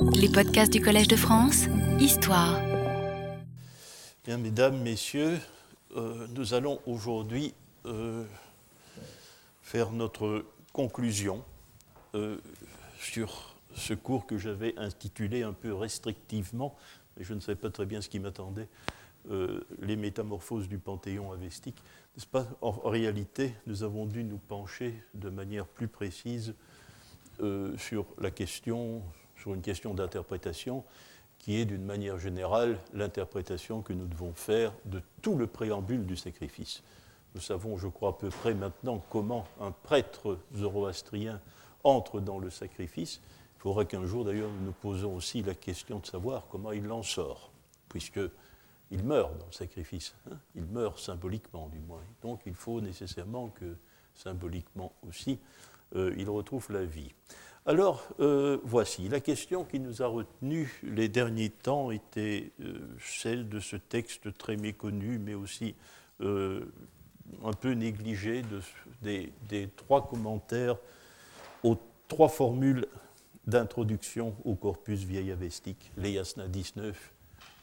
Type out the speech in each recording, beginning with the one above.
Les podcasts du Collège de France, Histoire. Bien, mesdames, messieurs, euh, nous allons aujourd'hui euh, faire notre conclusion euh, sur ce cours que j'avais intitulé un peu restrictivement, et je ne savais pas très bien ce qui m'attendait, les métamorphoses du panthéon avestique. En réalité, nous avons dû nous pencher de manière plus précise sur la question, sur une question d'interprétation qui est d'une manière générale l'interprétation que nous devons faire de tout le préambule du sacrifice. Nous savons, je crois, à peu près maintenant comment un prêtre zoroastrien entre dans le sacrifice. Il faudra qu'un jour, d'ailleurs, nous nous posons aussi la question de savoir comment il en sort, puisqu'il meurt dans le sacrifice. Hein. il meurt symboliquement, du moins. Donc il faut nécessairement que, symboliquement aussi, euh, il retrouve la vie. Alors, euh, voici, la question qui nous a retenus les derniers temps était euh, celle de ce texte très méconnu, mais aussi euh, un peu négligé, des, trois commentaires aux trois formules d'introduction au corpus vieil avestique, les Yasna 19,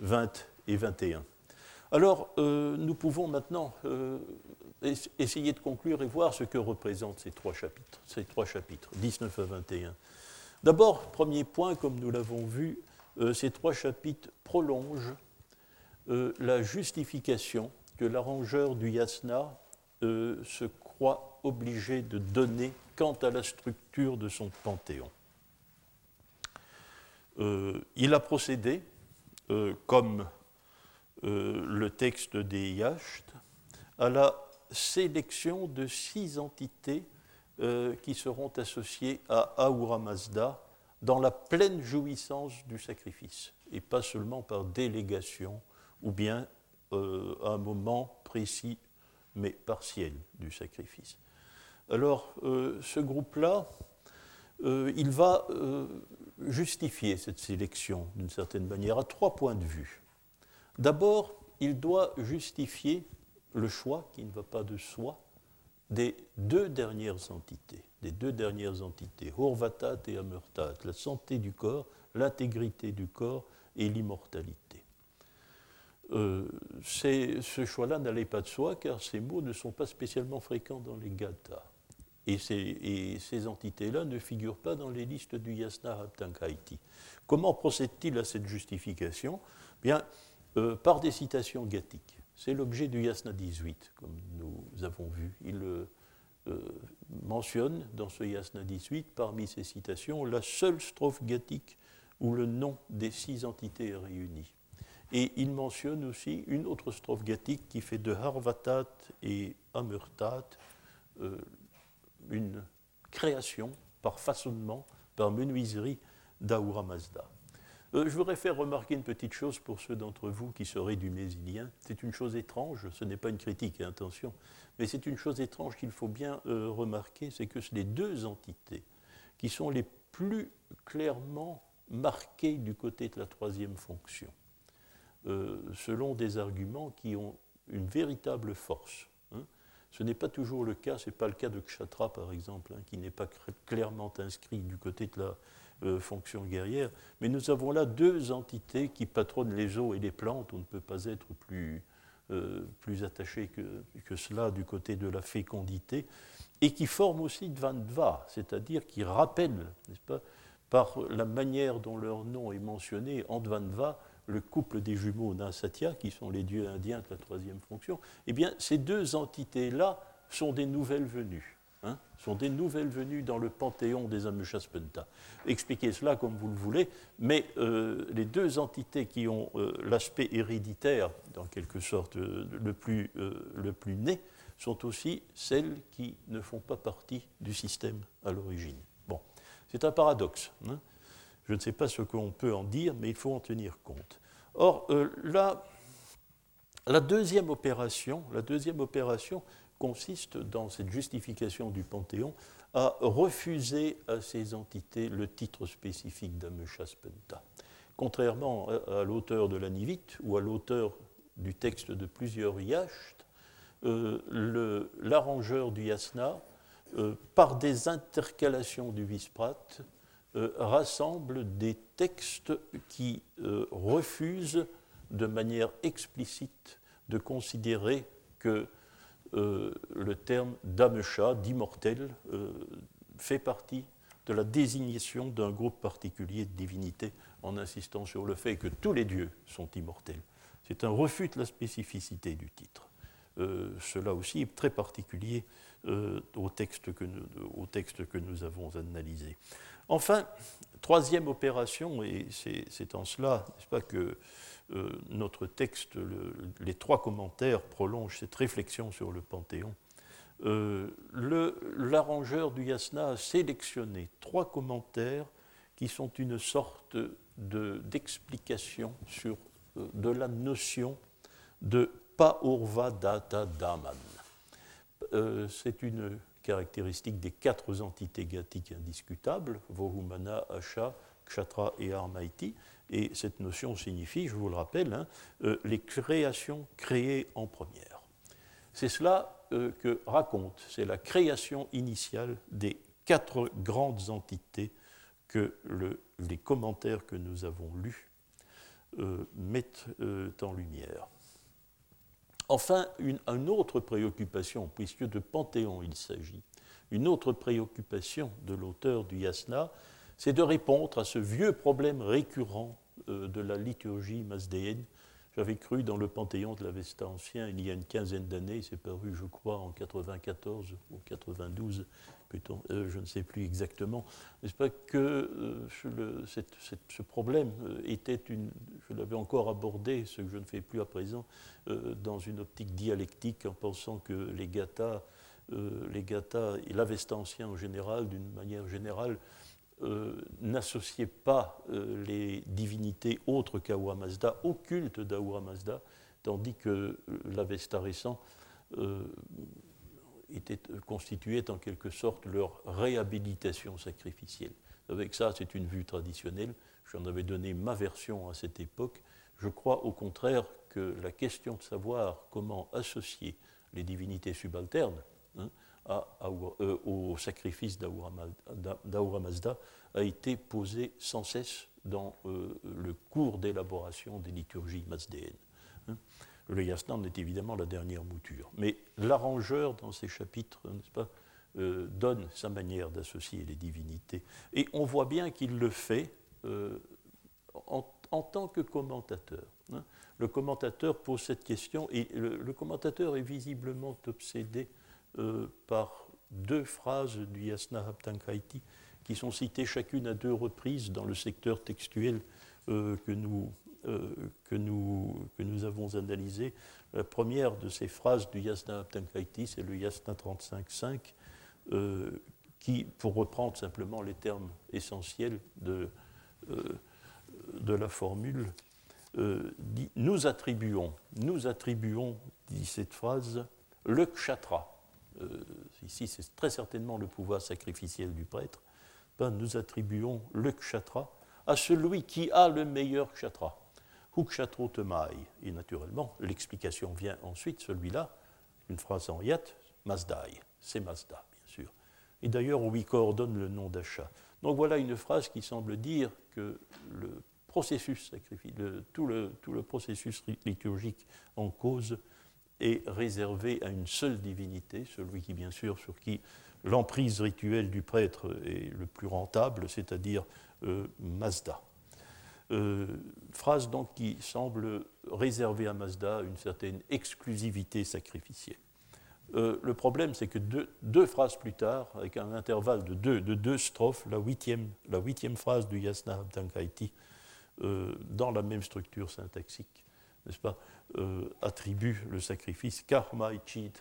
20 et 21. Alors, nous pouvons maintenant essayer de conclure et voir ce que représentent ces trois chapitres, ces trois chapitres 19 à 21. D'abord, premier point, comme nous l'avons vu, euh, ces trois chapitres prolongent euh, la justification que l'arrangeur du yasna euh, se croit obligé de donner quant à la structure de son panthéon. il a procédé, comme le texte des Yachts, à la sélection de six entités euh, qui seront associées à Ahura Mazda dans la pleine jouissance du sacrifice, et pas seulement par délégation ou bien euh, à un moment précis mais partiel du sacrifice. Alors, euh, ce groupe-là, il va justifier cette sélection d'une certaine manière à trois points de vue. D'abord, il doit justifier le choix qui ne va pas de soi des deux dernières entités, des deux dernières entités, Horvatat et Amurtat, la santé du corps, l'intégrité du corps et l'immortalité. Euh, ce choix-là n'allait pas de soi car ces mots ne sont pas spécialement fréquents dans les gathas. Et ces, entités-là ne figurent pas dans les listes du Yasna Haptankaiti. Comment procède-t-il à cette justification? Bien, euh, par des citations gathiques. C'est l'objet du Yasna 18, comme nous avons vu. Il euh, euh, mentionne dans ce Yasna 18, parmi ses citations, la seule strophe gathique où le nom des six entités est réuni. Et il mentionne aussi une autre strophe gathique qui fait de Harvatat et Amurtat euh, une création par façonnement, par menuiserie d'Ahura Mazda. Euh, je voudrais faire remarquer une petite chose pour ceux d'entre vous qui seraient du mésilien. C'est une chose étrange, ce n'est pas une critique, attention, mais c'est une chose étrange qu'il faut bien euh, remarquer, c'est que les deux entités qui sont les plus clairement marquées du côté de la troisième fonction, euh, selon des arguments qui ont une véritable force. Hein. Ce n'est pas toujours le cas, ce n'est pas le cas de Kshatra par exemple, hein, qui n'est pas clairement inscrit du côté de la euh, fonction guerrière. Mais nous avons là deux entités qui patronnent les eaux et les plantes. On ne peut pas être plus, euh, plus attaché que, que, cela du côté de la fécondité, et qui forment aussi Dvandva, c'est-à-dire qui rappellent, n'est-ce pas, par la manière dont leur nom est mentionné en Dvandva, le couple des jumeaux Nansatya, qui sont les dieux indiens de la troisième fonction, eh bien, ces deux entités-là sont des nouvelles venues. Hein, sont des nouvelles venues dans le panthéon des Amushaspenta. Expliquez cela comme vous le voulez, mais euh, les deux entités qui ont euh, l'aspect héréditaire, dans quelque sorte, euh, le, plus, le plus né, sont aussi celles qui ne font pas partie du système à l'origine. Bon, c'est un paradoxe. Hein. Je ne sais pas ce qu'on peut en dire, mais il faut en tenir compte. Or, la, la deuxième opération, la deuxième opération consiste dans cette justification du Panthéon à refuser à ces entités le titre spécifique d'Ameshaspenta. Contrairement à, l'auteur de la Nivite ou à l'auteur du texte de plusieurs Yachts, euh, l'arrangeur du Yasna, euh, par des intercalations du Visprat, rassemble des textes qui refusent de manière explicite de considérer que le terme d'Amesha, d'immortel, fait partie de la désignation d'un groupe particulier de divinités en insistant sur le fait que tous les dieux sont immortels. C'est un refus de la spécificité du titre. Euh, cela aussi est très particulier euh, au, texte que nous, avons analysé. Enfin, troisième opération, et c'est en cela, n'est-ce pas, que euh, notre texte, les trois commentaires prolongent cette réflexion sur le Panthéon. L'arrangeur du Yasna a sélectionné trois commentaires qui sont une sorte d'explication sur de la notion de Paurva Data Daman. Euh, c'est une caractéristique des quatre entités gathiques indiscutables, Vohumana, Asha, Kshatra et Armaiti. Et cette notion signifie, je vous le rappelle, hein, euh, les créations créées en première. C'est cela euh, que raconte, c'est la création initiale des quatre grandes entités que les commentaires que nous avons lus euh, mettent en lumière. Enfin, une, autre préoccupation, puisque de Panthéon il s'agit, une autre préoccupation de l'auteur du Yasna, c'est de répondre à ce vieux problème récurrent euh, de la liturgie masdéenne. J'avais cru dans le Panthéon de l'Avesta ancien il y a une quinzaine d'années, c'est paru je crois en 94 ou 92, euh, je ne sais plus exactement, n'est-ce pas, que euh, ce problème était une, je l'avais encore abordé, ce que je ne fais plus à présent, dans une optique dialectique, en pensant que les gathas, les gathas et l'Avesta ancien en général, d'une manière générale, n'associaient pas les divinités autres qu'Ahura Mazda au culte Mazda, tandis que l'Avesta récent était, euh, constituait en quelque sorte leur réhabilitation sacrificielle. Avec ça, c'est une vue traditionnelle. J'en avais donné ma version à cette époque. Je crois au contraire que la question de savoir comment associer les divinités subalternes hein, euh, au sacrifice d'Aura Mazda a été posée sans cesse dans euh, le cours d'élaboration des liturgies mazdéennes. Hein. Le yasna est évidemment la dernière mouture. Mais l'arrangeur, dans ses chapitres, n'est-ce pas, euh, donne sa manière d'associer les divinités. Et on voit bien qu'il le fait euh, en, tant que commentateur. Hein. Le commentateur pose cette question, et le, commentateur est visiblement obsédé euh, par deux phrases du Yasna Haptankaiti qui sont citées chacune à deux reprises dans le secteur textuel que nous euh, que, nous, que nous avons analysé. La première de ces phrases du Yasna Abtankaiti, c'est le Yasna 35.5, euh, qui, pour reprendre simplement les termes essentiels de, euh, de la formule, dit Nous attribuons, nous attribuons, dit cette phrase, le kshatra. Ici, c'est très certainement le pouvoir sacrificiel du prêtre. Ben, nous attribuons le kshatra à celui qui a le meilleur kshatra. Hukshatrotemai. Et naturellement, l'explication vient ensuite, celui-là, une phrase en yat, Mazdai. C'est Mazda, bien sûr. Et d'ailleurs, on lui coordonne le nom d'achat. Donc voilà une phrase qui semble dire que le processus tout, tout le processus liturgique en cause est réservé à une seule divinité, celui qui, bien sûr, sur qui l'emprise rituelle du prêtre est le plus rentable, c'est-à-dire euh, Mazda. Euh, phrase donc qui semble réserver à Mazda une certaine exclusivité sacrificielle. Euh, le problème, c'est que deux, phrases plus tard, avec un intervalle de deux, de deux strophes, la huitième, la huitième phrase du Yasna Abdankaiti, dans la même structure syntaxique, n'est-ce pas, attribue le sacrifice Karma Ichit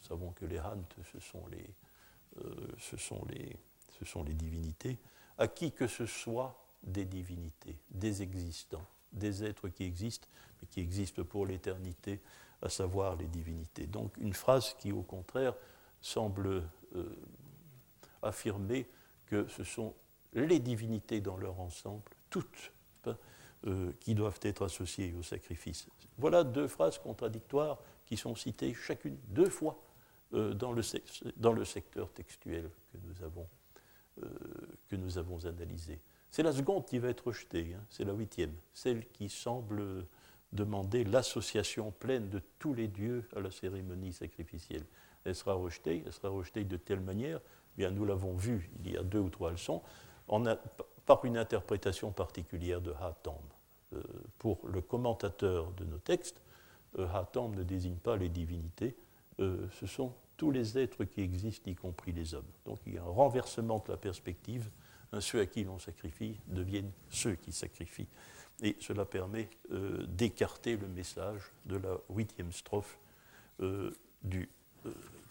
savons que les Hant, ce sont les, ce sont les, ce sont les divinités, à qui que ce soit des divinités, des existants, des êtres qui existent, mais qui existent pour l'éternité, à savoir les divinités. Donc une phrase qui, au contraire, semble euh, affirmer que ce sont les divinités dans leur ensemble, toutes, hein, euh, qui doivent être associées au sacrifice. Voilà deux phrases contradictoires qui sont citées chacune deux fois euh, dans, le, secteur textuel que nous avons que nous avons analysées. C'est la seconde qui va être rejetée, hein. c'est la huitième, celle qui semble demander l'association pleine de tous les dieux à la cérémonie sacrificielle. Elle sera rejetée, elle sera rejetée de telle manière, eh bien nous l'avons vu il y a deux ou trois leçons, par une interprétation particulière de Hatam. Euh, pour le commentateur de nos textes, euh, Hatam ne désigne pas les divinités, euh, ce sont tous les êtres qui existent, y compris les hommes. Donc il y a un renversement de la perspective, ceux à qui l'on sacrifie deviennent ceux qui sacrifient. Et cela permet d'écarter le message de la huitième strophe du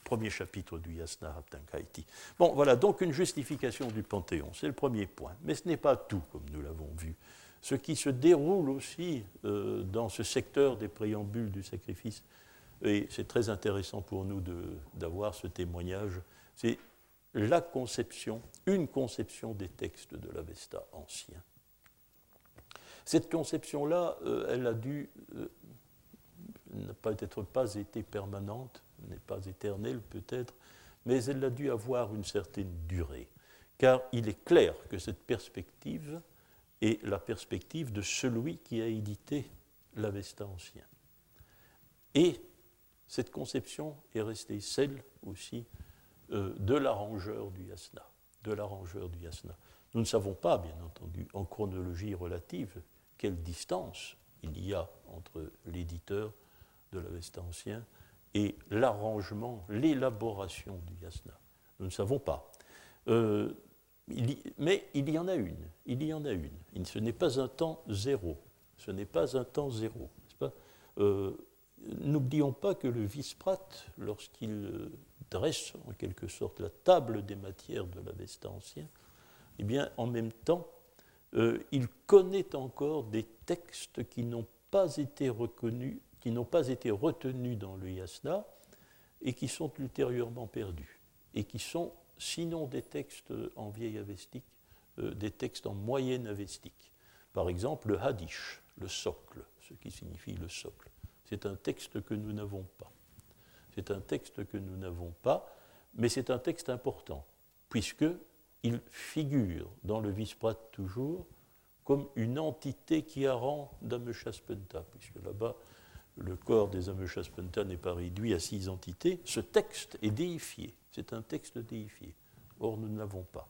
premier chapitre du Yasna Haptankaiti. Bon, voilà donc une justification du Panthéon, c'est le premier point. Mais ce n'est pas tout, comme nous l'avons vu. Ce qui se déroule aussi euh, dans ce secteur des préambules du sacrifice, et c'est très intéressant pour nous d'avoir ce témoignage, c'est la conception, une conception des textes de l'Avesta ancien. Cette conception-là, euh, elle a dû, euh, n'a peut-être pas été permanente, n'est pas éternelle peut-être, mais elle a dû avoir une certaine durée. Car il est clair que cette perspective est la perspective de celui qui a édité l'Avesta ancien. Et cette conception est restée celle aussi euh, de l'arrangeur du yasna, de l'arrangeur du yasna. Nous ne savons pas, bien entendu, en chronologie relative, quelle distance il y a entre l'éditeur de l'Avesta ancien et l'arrangement, l'élaboration du yasna. Nous ne savons pas. Euh, mais il y en a une, il y en a une. Ce n'est pas un temps zéro, ce n'est pas un temps zéro. Euh, n'oublions pas que le Visprat, lorsqu'il dresse en quelque sorte la table des matières de l'Avesta ancien, eh bien, en même temps, euh, il connaît encore des textes qui n'ont pas été reconnus qui n'ont pas été retenus dans le yasna et qui sont ultérieurement perdus, et qui sont, sinon des textes en vieil avestique, euh, des textes en moyenne avestique. Par exemple, le hadish, le socle, ce qui signifie le socle. C'est un texte que nous n'avons pas. C'est un texte que nous n'avons pas, mais c'est un texte important, puisqu'il figure dans le Visprat toujours comme une entité qui a rang d'Ameshaspenta, puisque là-bas, le corps des Ameshaspenta n'est pas réduit à six entités, ce texte est déifié. C'est un texte déifié. Or, nous ne l'avons pas.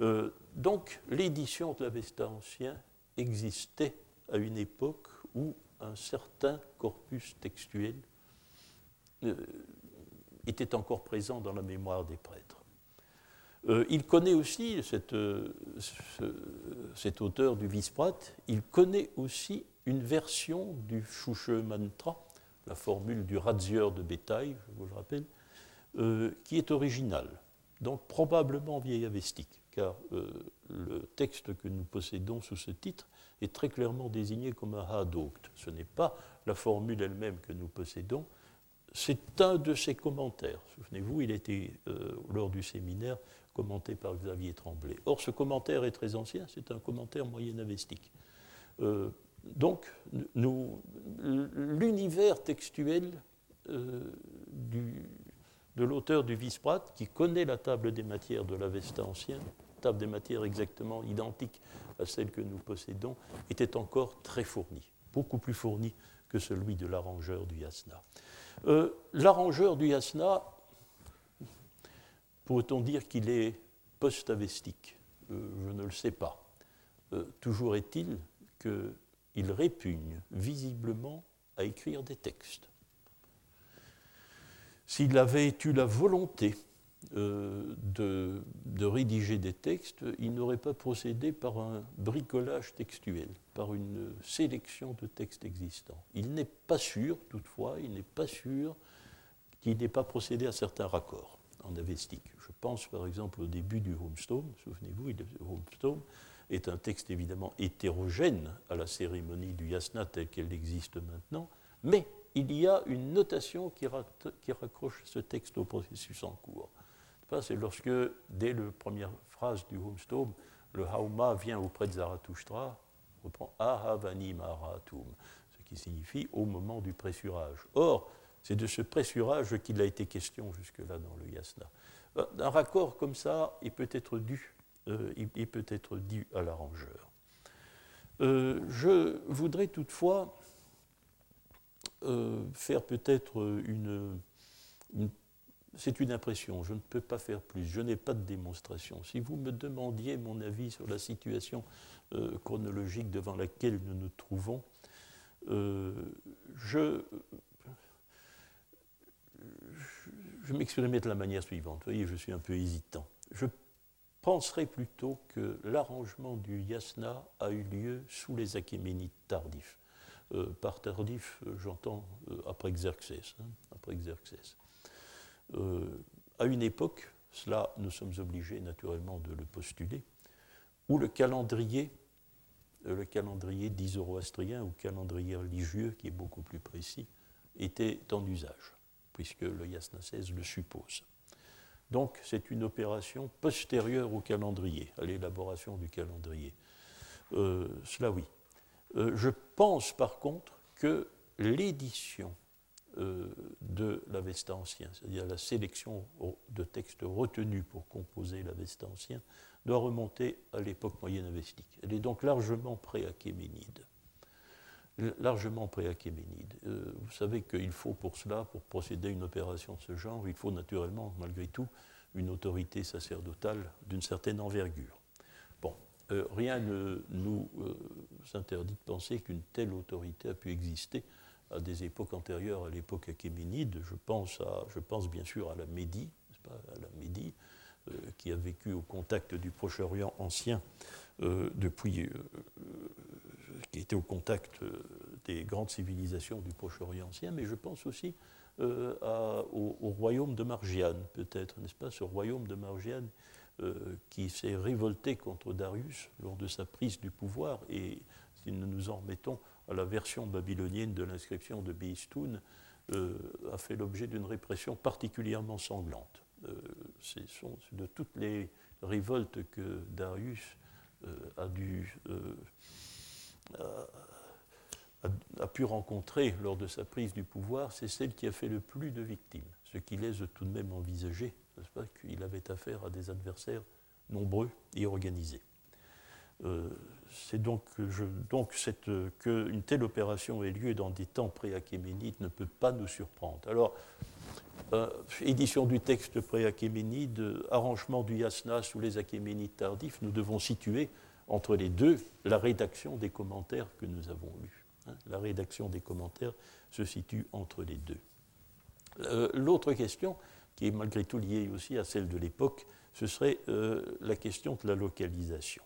Euh, donc, l'édition de l'Avesta ancien existait à une époque où un certain corpus textuel euh, était encore présent dans la mémoire des prêtres. Euh, il connaît aussi, cet auteur du Visprat, il connaît aussi une version du Shushe Mantra, la formule du Radzieur de bétail, je vous le rappelle, euh, qui est originale, donc probablement vieille avestique, car euh, le texte que nous possédons sous ce titre est très clairement désigné comme un Hadokt. Ce n'est pas la formule elle-même que nous possédons, c'est un de ses commentaires. Souvenez-vous, il était, euh, lors du séminaire, commenté par Xavier Tremblay. Or, ce commentaire est très ancien, c'est un commentaire moyen avestique donc, l'univers textuel euh, de l'auteur du Visprat, qui connaît la table des matières de l'Avesta ancienne, table des matières exactement identique à celle que nous possédons, était encore très fourni, beaucoup plus fourni que celui de l'arrangeur du yasna. Euh, l'arrangeur du yasna, pourrait-on dire qu'il est post-avestique? Euh, Je ne le sais pas. toujours est-il que il répugne visiblement à écrire des textes. S'il avait eu la volonté euh, de, rédiger des textes, il n'aurait pas procédé par un bricolage textuel, par une sélection de textes existants. Il n'est pas sûr, toutefois, il n'est pas sûr qu'il n'ait pas procédé à certains raccords en avestique. Je pense par exemple au début du Homestone, souvenez-vous, Homestone, est un texte évidemment hétérogène à la cérémonie du yasna telle qu'elle existe maintenant, mais il y a une notation qui, raccroche ce texte au processus en cours. C'est lorsque, dès la première phrase du Homestome, le Hauma vient auprès de Zarathustra, reprend Ahavani Maratum, ce qui signifie au moment du pressurage. Or, c'est de ce pressurage qu'il a été question jusque-là dans le yasna. Un raccord comme ça, il peut être dû, il, peut être dû à l'arrangeur. je voudrais toutefois faire peut-être une, c'est une impression, je ne peux pas faire plus, je n'ai pas de démonstration. Si vous me demandiez mon avis sur la situation euh, chronologique devant laquelle nous nous trouvons, euh, je, je, m'exprimerai de la manière suivante. Vous voyez, je suis un peu hésitant. Je penserais plutôt que l'arrangement du yasna a eu lieu sous les Achéménides tardifs. Euh, par tardif, j'entends après Xerxès. Hein, après Xerxès. Euh, à une époque, cela nous sommes obligés naturellement de le postuler, où le calendrier, euh, le calendrier ou calendrier religieux, qui est beaucoup plus précis, était en usage, puisque le Yasna le suppose. Donc c'est une opération postérieure au calendrier, à l'élaboration du calendrier. Euh, cela oui. je pense par contre que l'édition euh, de l'Avesta ancien, c'est-à-dire la sélection de textes retenus pour composer l'Avesta ancien, doit remonter à l'époque moyenne avestique. Elle est donc largement pré-achéménide. Largement pré-achéménide. Euh, vous savez qu'il faut pour cela, pour procéder à une opération de ce genre, il faut naturellement, malgré tout, une autorité sacerdotale d'une certaine envergure. Bon, euh, rien ne nous interdit de penser qu'une telle autorité a pu exister à des époques antérieures à l'époque achéménide. Je pense, à, je pense bien sûr à la Médie, pas, à la Médie euh, qui a vécu au contact du Proche-Orient ancien euh, depuis, euh, qui était au contact des grandes civilisations du Proche-Orient ancien, mais je pense aussi au, royaume de Margiane, peut-être, n'est-ce pas, ce royaume de Margiane qui s'est révolté contre Darius lors de sa prise du pouvoir, et si nous nous en remettons à la version babylonienne de l'inscription de Beistoun, euh, a fait l'objet d'une répression particulièrement sanglante. Euh, c'est de toutes les révoltes que Darius euh, a, dû, a, pu rencontrer lors de sa prise du pouvoir, c'est celle qui a fait le plus de victimes, ce qui laisse tout de même envisager qu'il avait affaire à des adversaires nombreux et organisés. Euh, c'est donc, je, cette, qu'une telle opération ait lieu dans des temps pré-achéménides ne peut pas nous surprendre. Alors, euh, édition du texte pré-achéménide, arrangement du yasna sous les achéménides tardifs, nous devons situer entre les deux la rédaction des commentaires que nous avons lus. Hein. la rédaction des commentaires se situe entre les deux. Euh, l'autre question, qui est malgré tout liée aussi à celle de l'époque, ce serait la question de la localisation.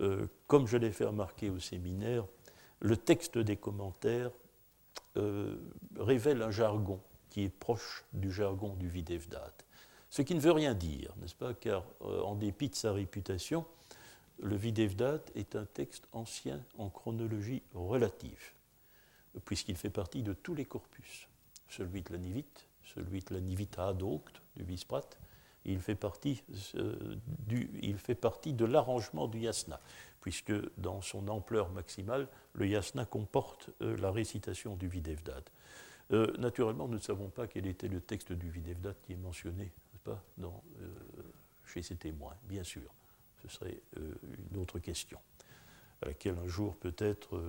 Euh, comme je l'ai fait remarquer au séminaire, le texte des commentaires euh, révèle un jargon qui est proche du jargon du Videvdat. Ce qui ne veut rien dire, n'est-ce pas? Car euh, en dépit de sa réputation, le Videvdat est un texte ancien en chronologie relative, puisqu'il fait partie de tous les corpus, celui de la Nivite, celui de la Nivita Adokt du Visprat, il fait partie, euh, il fait partie de l'arrangement du yasna, puisque dans son ampleur maximale, le yasna comporte euh, la récitation du Videvdad. Euh, naturellement, nous ne savons pas quel était le texte du Videvdad qui est mentionné chez ces témoins, bien sûr. Ce serait une autre question, à laquelle un jour peut-être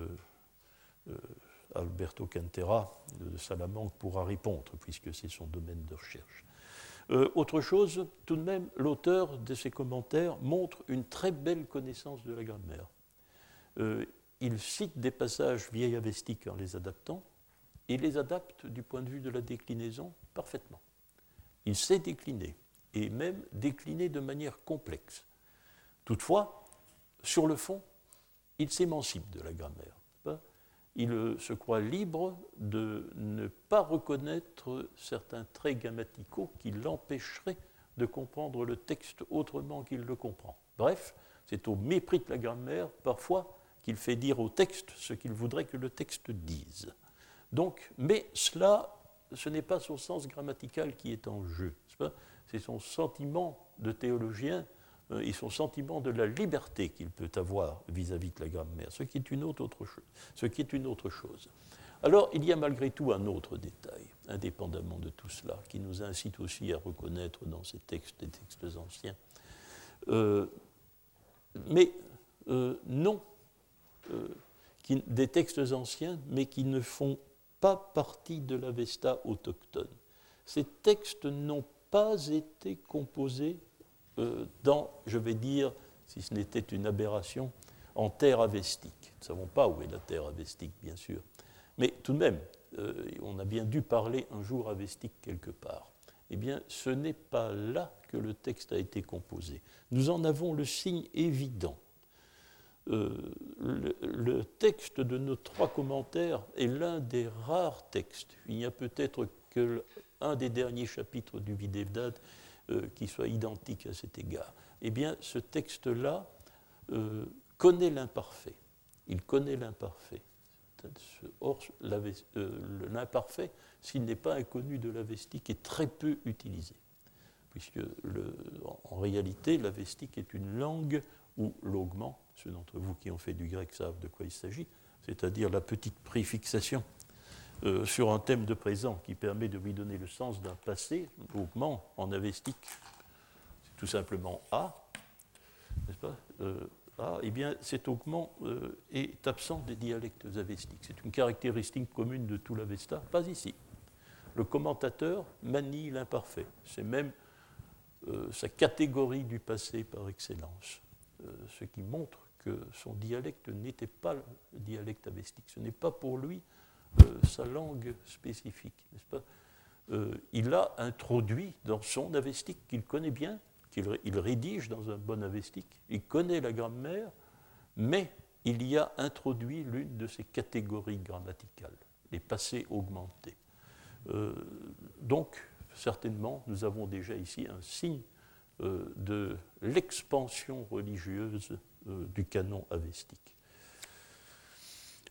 Alberto Cantera de Salamanque pourra répondre, puisque c'est son domaine de recherche. Euh, autre chose, tout de même, l'auteur de ces commentaires montre une très belle connaissance de la grammaire. Euh, il cite des passages vieillavestiques en les adaptant, et les adapte du point de vue de la déclinaison parfaitement. Il sait décliner, et même décliner de manière complexe. Toutefois, sur le fond, il s'émancipe de la grammaire il se croit libre de ne pas reconnaître certains traits grammaticaux qui l'empêcheraient de comprendre le texte autrement qu'il le comprend. Bref, c'est au mépris de la grammaire, parfois, qu'il fait dire au texte ce qu'il voudrait que le texte dise. Donc, mais cela, ce n'est pas son sens grammatical qui est en jeu, c'est son sentiment de théologien et son sentiment de la liberté qu'il peut avoir vis-à-vis de la grammaire, ce qui est une autre, chose. Ce qui est une autre chose. Alors, il y a malgré tout un autre détail, indépendamment de tout cela, qui nous incite aussi à reconnaître dans ces textes, des textes anciens. Euh, mais euh, non, euh, des textes anciens, mais qui ne font pas partie de l'Avesta autochtone. Ces textes n'ont pas été composés dans, je vais dire, si ce n'était une aberration, en terre avestique. Nous ne savons pas où est la terre avestique, bien sûr. Mais tout de même, euh, on a bien dû parler un jour avestique quelque part. Eh bien, ce n'est pas là que le texte a été composé. Nous en avons le signe évident. Euh, le, texte de nos trois commentaires est l'un des rares textes. Il n'y a peut-être que un des derniers chapitres du Videvdad euh, qui soit identique à cet égard. Eh bien, ce texte-là connaît l'imparfait. Il connaît l'imparfait. Or, euh, l'imparfait, s'il n'est pas inconnu de l'avestique, est très peu utilisé. Puisque, en réalité, l'avestique est une langue où l'augment, ceux d'entre vous qui ont fait du grec savent de quoi il s'agit, c'est-à-dire la petite préfixation euh, sur un thème de présent qui permet de lui donner le sens d'un passé, l'augment en avestique, c'est tout simplement A, n'est-ce pas euh, ah, eh bien, cet augment euh, est absent des dialectes avestiques. C'est une caractéristique commune de tout l'Avesta, pas ici. Le commentateur manie l'imparfait. C'est même sa catégorie du passé par excellence, ce qui montre que son dialecte n'était pas le dialecte avestique. Ce n'est pas pour lui sa langue spécifique, n'est-ce pas Il a introduit dans son avestique qu'il connaît bien, qu'il rédige dans un bon avestique, il connaît la grammaire, mais il y a introduit l'une de ces catégories grammaticales, les passés augmentés. Euh, donc, certainement, nous avons déjà ici un signe euh, de l'expansion religieuse euh, du canon avestique.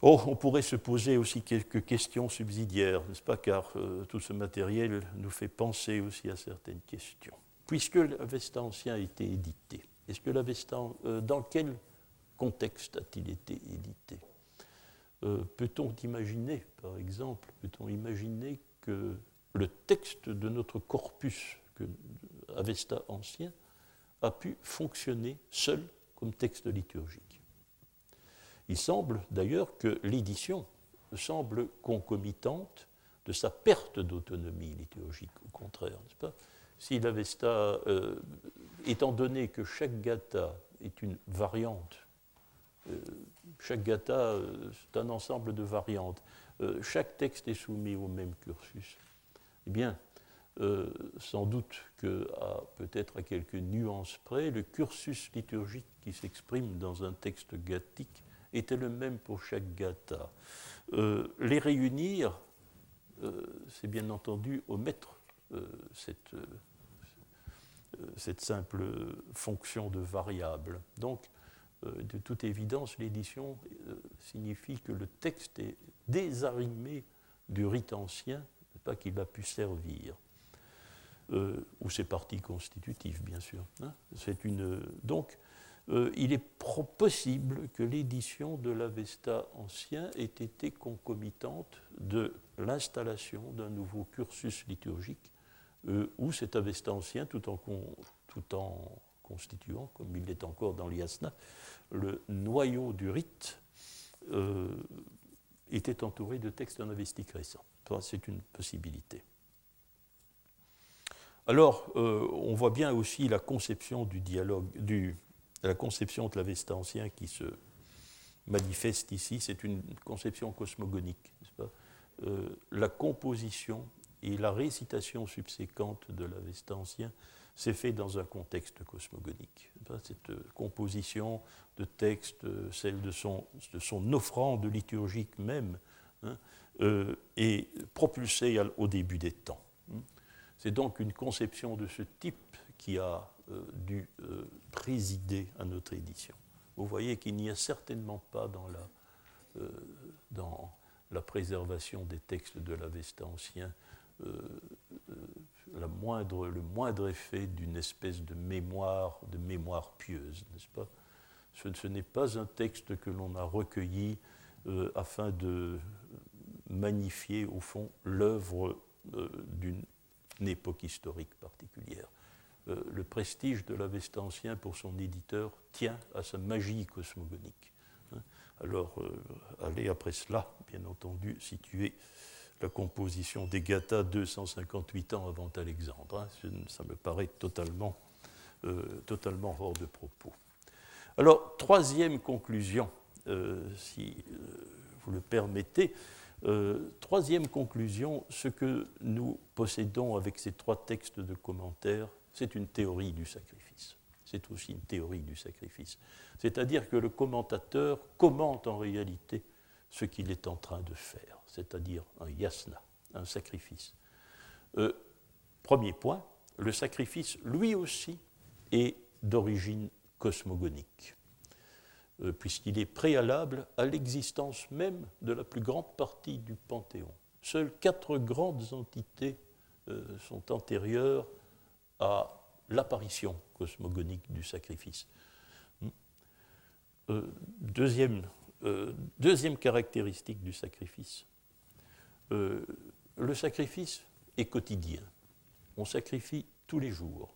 Oh, on pourrait se poser aussi quelques questions subsidiaires, n'est-ce pas, car tout ce matériel nous fait penser aussi à certaines questions. Puisque l'Avesta ancien a été édité, est-ce que l'Avesta, euh, dans quel contexte a-t-il été édité? Euh, Peut-on imaginer, par exemple, peut-on imaginer que le texte de notre corpus que, Avesta ancien a pu fonctionner seul comme texte liturgique? Il semble d'ailleurs que l'édition semble concomitante de sa perte d'autonomie liturgique, au contraire, n'est-ce pas? Si l'Avesta, euh, étant donné que chaque gata est une variante, euh, chaque gata, euh, c'est un ensemble de variantes, chaque texte est soumis au même cursus, eh bien, sans doute que, peut-être à quelques nuances près, le cursus liturgique qui s'exprime dans un texte gathique était le même pour chaque gata. les réunir, c'est bien entendu omettre cette euh, cette simple fonction de variable. Donc, euh, de toute évidence, l'édition euh, signifie que le texte est désarrimé du rite ancien, pas qu'il a pu servir, ou ses parties constitutives, bien sûr. Hein. C'est une, donc, il est possible que l'édition de l'Avesta ancien ait été concomitante de l'installation d'un nouveau cursus liturgique euh, où cet Avesta ancien, tout en, constituant, comme il l'est encore dans l'Iasna, le noyau du rite, euh, était entouré de textes en avestique récents. C'est une possibilité. Alors, euh, on voit bien aussi la conception du dialogue, du, la conception de l'Avesta ancien qui se manifeste ici. C'est une conception cosmogonique, pas? La composition et la récitation subséquente de l'Avesta ancien s'est faite dans un contexte cosmogonique. Cette euh, composition de textes, euh, celle de son, de offrande liturgique même, hein, euh, est propulsée au début des temps. Hein. C'est donc une conception de ce type qui a dû présider à notre édition. Vous voyez qu'il n'y a certainement pas dans la, dans la préservation des textes de l'Avesta ancien euh, euh, la moindre, le moindre effet d'une espèce de mémoire, de mémoire pieuse, n'est-ce pas? Ce, n'est pas un texte que l'on a recueilli euh, afin de magnifier, au fond, l'œuvre d'une époque historique particulière. Le prestige de l'Avestancien pour son éditeur tient à sa magie cosmogonique. Hein. Alors, allez après cela, bien entendu, situer la composition des Gathas 258 ans avant Alexandre. Hein. Ça me paraît totalement, totalement hors de propos. Alors, troisième conclusion, euh, si euh, vous le permettez, euh, troisième conclusion, ce que nous possédons avec ces trois textes de commentaires, c'est une théorie du sacrifice. C'est aussi une théorie du sacrifice. C'est-à-dire que le commentateur commente en réalité ce qu'il est en train de faire, c'est-à-dire un yasna, un sacrifice. premier point, le sacrifice, lui aussi, est d'origine cosmogonique, euh, puisqu'il est préalable à l'existence même de la plus grande partie du Panthéon. Seules quatre grandes entités euh, sont antérieures à l'apparition cosmogonique du sacrifice. Hmm. Euh, deuxième, caractéristique du sacrifice. le sacrifice est quotidien. On sacrifie tous les jours.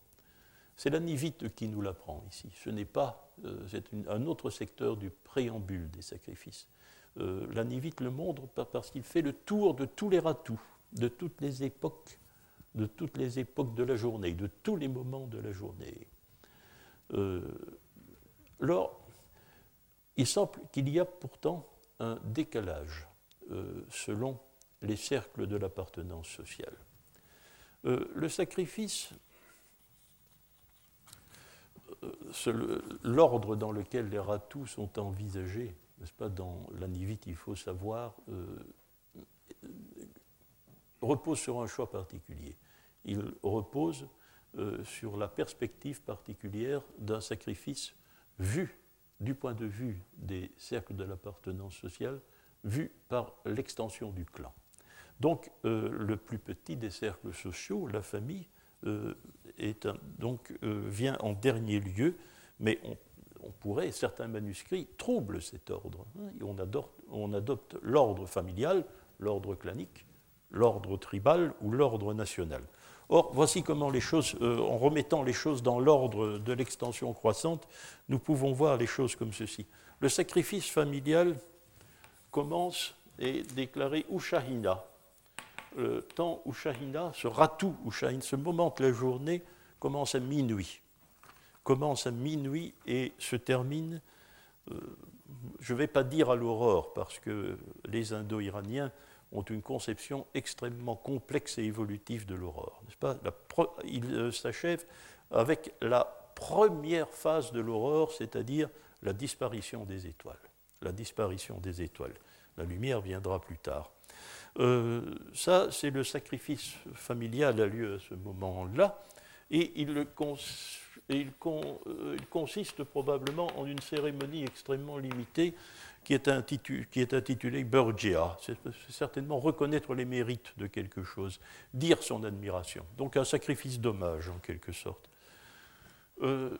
C'est la nivite qui nous l'apprend ici. Ce n'est pas, euh, c'est un autre secteur du préambule des sacrifices. Euh, la nivite le montre parce qu'il fait le tour de tous les ratous, de toutes les époques, de toutes les époques de la journée, de tous les moments de la journée. Euh, alors, il semble qu'il y a pourtant un décalage selon les cercles de l'appartenance sociale. le sacrifice l'ordre dans lequel les ratous sont envisagés, n'est-ce pas, dans la nivite, il faut savoir, euh, repose sur un choix particulier. Il repose euh, sur la perspective particulière d'un sacrifice vu du point de vue des cercles de l'appartenance sociale, vu par l'extension du clan. Donc, euh, le plus petit des cercles sociaux, la famille, est donc, euh, vient en dernier lieu, mais on, pourrait, certains manuscrits troublent cet ordre. Hein, on, adopte, on adopte l'ordre familial, l'ordre clanique, l'ordre tribal ou l'ordre national. Or, voici comment les choses, euh, en remettant les choses dans l'ordre de l'extension croissante, nous pouvons voir les choses comme ceci. Le sacrifice familial commence et déclaré Ushahina, le temps où Shahina, ce ratou où Shahina, ce moment de la journée, commence à minuit. Commence à minuit et se termine, euh, je ne vais pas dire à l'aurore, parce que les Indo-Iraniens ont une conception extrêmement complexe et évolutive de l'aurore. Pas? Il euh, s'achève avec la première phase de l'aurore, c'est-à-dire la disparition des étoiles. La disparition des étoiles. La lumière viendra plus tard. Euh, ça, c'est le sacrifice familial a lieu à ce moment-là, et il, il, consiste probablement en une cérémonie extrêmement limitée qui est, intitulée, qui C'est certainement reconnaître les mérites de quelque chose, dire son admiration. Donc un sacrifice d'hommage en quelque sorte. Euh,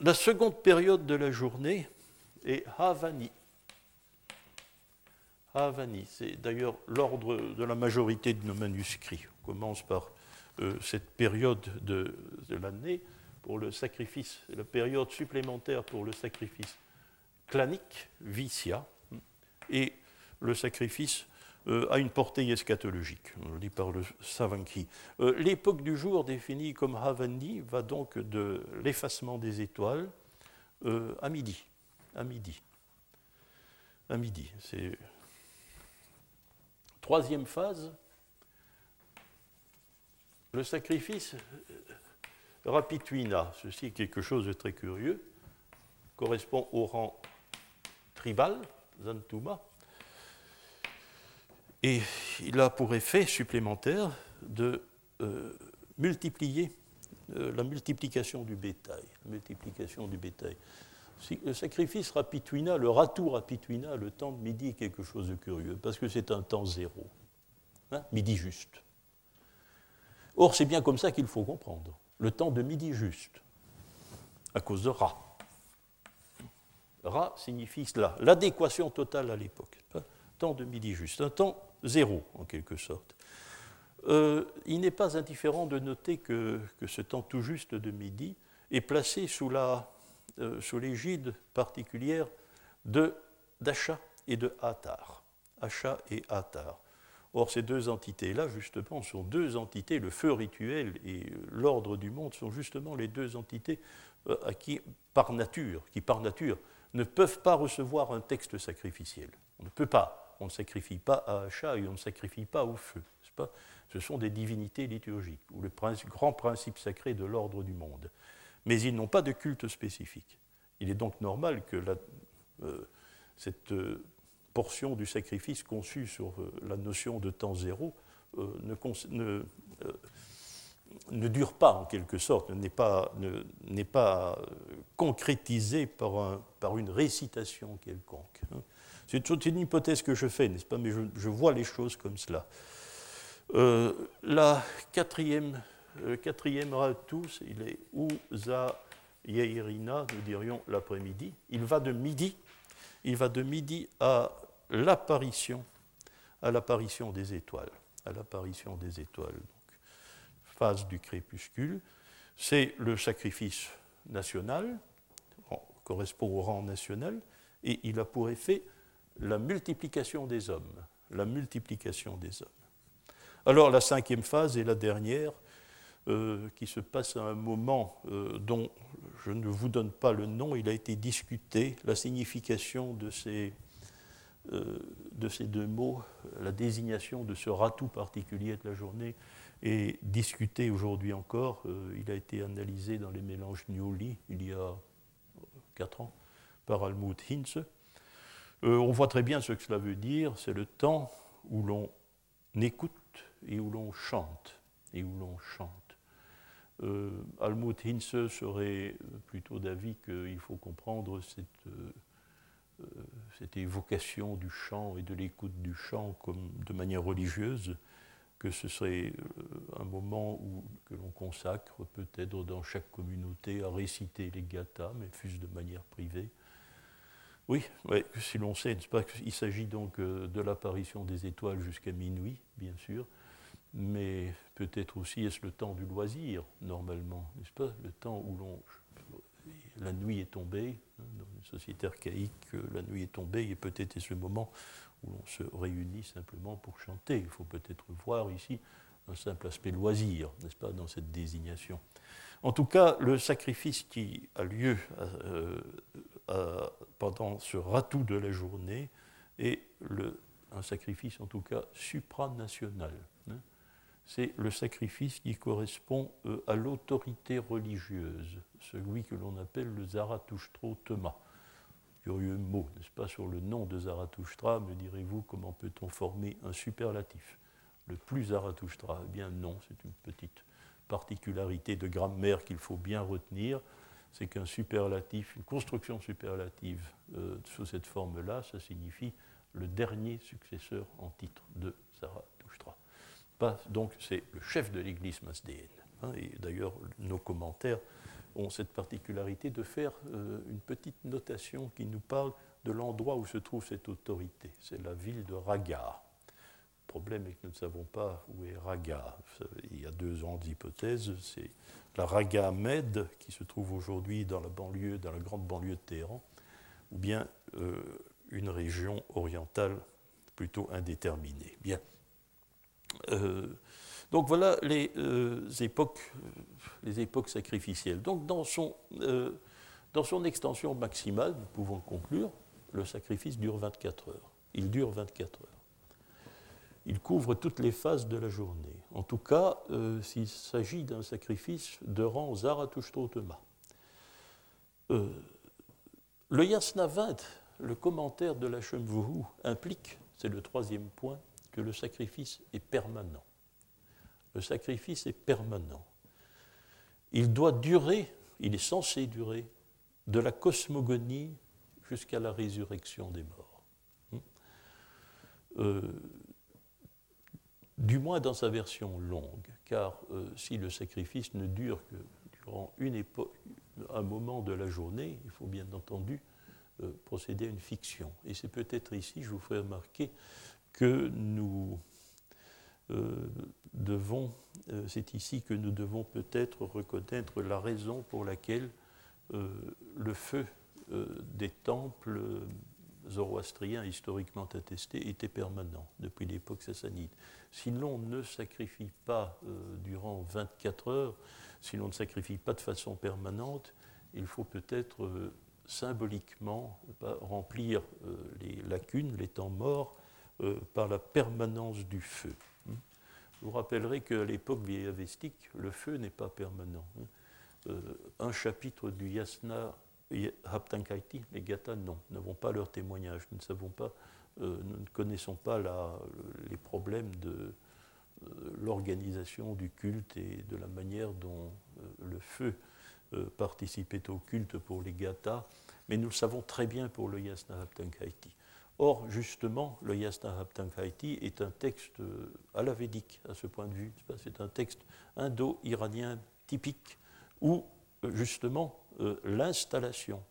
la seconde période de la journée est Havani. Havani. C'est d'ailleurs l'ordre de la majorité de nos manuscrits. On commence par euh, cette période de, l'année pour le sacrifice, la période supplémentaire pour le sacrifice clanique, vicia, et le sacrifice euh, a une portée eschatologique, on le dit par le Savanki. Euh, l'époque du jour définie comme Havani va donc de l'effacement des étoiles à midi. À midi. À midi. Troisième phase, le sacrifice rapituina, ceci est quelque chose de très curieux, correspond au rang tribal, Zantuma, et il a pour effet supplémentaire de euh, multiplier euh, la multiplication du bétail, le sacrifice rapituina, le ratou rapituina, le temps de midi est quelque chose de curieux, parce que c'est un temps zéro, hein, midi juste. Or, c'est bien comme ça qu'il faut comprendre, le temps de midi juste, à cause de Ra. Ra signifie cela, l'adéquation totale à l'époque. temps de midi juste, un temps zéro en quelque sorte. Euh, il n'est pas indifférent de noter que, ce temps tout juste de midi est placé sous l'égide particulière d'Acha et de Atar. Acha et Atar. Or, ces deux entités-là, justement, sont deux entités, le feu rituel et l'ordre du monde sont justement les deux entités euh, qui, par nature, qui par nature ne peuvent pas recevoir un texte sacrificiel. On ne peut pas. On ne sacrifie pas à Acha et on ne sacrifie pas au feu. Ce sont des divinités liturgiques, ou le grand principe sacré de l'ordre du monde. Mais ils n'ont pas de culte spécifique. Il est donc normal que euh, cette euh, portion du sacrifice conçue sur euh, la notion de temps zéro ne, ne, dure pas en quelque sorte, n'est pas, n'est pas concrétisée par, un, par une récitation quelconque. Hein. C'est une hypothèse que je fais, n'est-ce pas, mais je, vois les choses comme cela. la quatrième, le quatrième ratus, il est Uza Yeirina, nous dirions l'après-midi. Il va de midi il va de midi à l'apparition, à l'apparition des étoiles, à l'apparition des étoiles. Phase du crépuscule, c'est le sacrifice national, correspond au rang national, et il a pour effet la multiplication des hommes, la multiplication des hommes. Alors la cinquième phase est la dernière, euh, qui se passe à un moment euh, dont je ne vous donne pas le nom, il a été discuté, la signification de ces, euh, de ces deux mots, la désignation de ce ratou particulier de la journée est discutée aujourd'hui encore. il a été analysé dans les mélanges Nioli il y a quatre ans par Almut Hinze. on voit très bien ce que cela veut dire, c'est le temps où l'on écoute et où l'on chante, et où l'on chante. Euh, Almut Hinze serait plutôt d'avis qu'il faut comprendre cette, euh, euh, cette, évocation du chant et de l'écoute du chant comme de manière religieuse, que ce serait un moment où, que l'on consacre peut-être dans chaque communauté à réciter les gathas, mais fût-ce de manière privée. Oui, si l'on sait, pas, il s'agit donc de l'apparition des étoiles jusqu'à minuit, bien sûr, mais peut-être aussi est-ce le temps du loisir, normalement, n'est-ce pas Le temps où l'on, la nuit est tombée, hein, dans une société archaïque, la nuit est tombée, et peut-être est-ce le moment où l'on se réunit simplement pour chanter. Il faut peut-être voir ici un simple aspect loisir, n'est-ce pas, dans cette désignation. En tout cas, le sacrifice qui a lieu euh, pendant ce ratou de la journée est un sacrifice en tout cas supranational. Hein c'est le sacrifice qui correspond euh, à l'autorité religieuse, celui que l'on appelle le Zarathoustro Thema. Curieux mot, n'est-ce pas, sur le nom de Zarathustra, me direz-vous, comment peut-on former un superlatif? Le plus Zarathustra Eh bien non, c'est une petite particularité de grammaire qu'il faut bien retenir, c'est qu'un superlatif, une construction superlative euh, sous cette forme-là, ça signifie le dernier successeur en titre de Zarathustra donc c'est le chef de l'Église masdéenne. Hein, et d'ailleurs, nos commentaires ont cette particularité de faire euh, une petite notation qui nous parle de l'endroit où se trouve cette autorité. C'est la ville de Raga. Le problème est que nous ne savons pas où est Raga. Il y a deux grandes hypothèses. C'est la Raga Med, qui se trouve aujourd'hui dans la banlieue, dans la grande banlieue de Téhéran, ou bien euh, une région orientale plutôt indéterminée. Bien. Euh, donc voilà les, euh, époques, euh, les époques sacrificielles. Donc dans son, dans son extension maximale, nous pouvons conclure, le sacrifice dure 24 heures. Il dure 24 heures. Il couvre toutes les phases de la journée. En tout cas, s'il s'agit d'un sacrifice de rang Zarathushtrotema. Euh, le Yasna 20, le commentaire de la Shemvuhu, implique, c'est le troisième point, que le sacrifice est permanent. Le sacrifice est permanent. Il doit durer, il est censé durer, de la cosmogonie jusqu'à la résurrection des morts. Hmm? Euh, du moins dans sa version longue, car euh, si le sacrifice ne dure que durant une époque, un moment de la journée, il faut bien entendu procéder à une fiction. Et c'est peut-être ici, je vous ferai remarquer, que nous devons, c'est ici que nous devons peut-être reconnaître la raison pour laquelle le feu des temples zoroastriens historiquement attestés était permanent depuis l'époque sassanide. Si l'on ne sacrifie pas durant 24 heures, si l'on ne sacrifie pas de façon permanente, il faut peut-être euh, symboliquement remplir euh, les lacunes, les temps morts, euh, par la permanence du feu. Vous rappellerez qu'à l'époque vieillavestique, le feu n'est pas permanent. Hein. un chapitre du Yasna Haptankaiti, les Gathas, non, n'avons pas leur témoignage. Nous ne savons pas, nous ne connaissons pas les problèmes de, euh, l'organisation du culte et de la manière dont euh, le feu euh, participait au culte pour les Gathas, mais nous le savons très bien pour le Yasna Haptankaiti. Or, justement, le Yasna Haptankaiti est un texte à la védique, à ce point de vue. C'est un texte indo-iranien typique où, justement, l'installation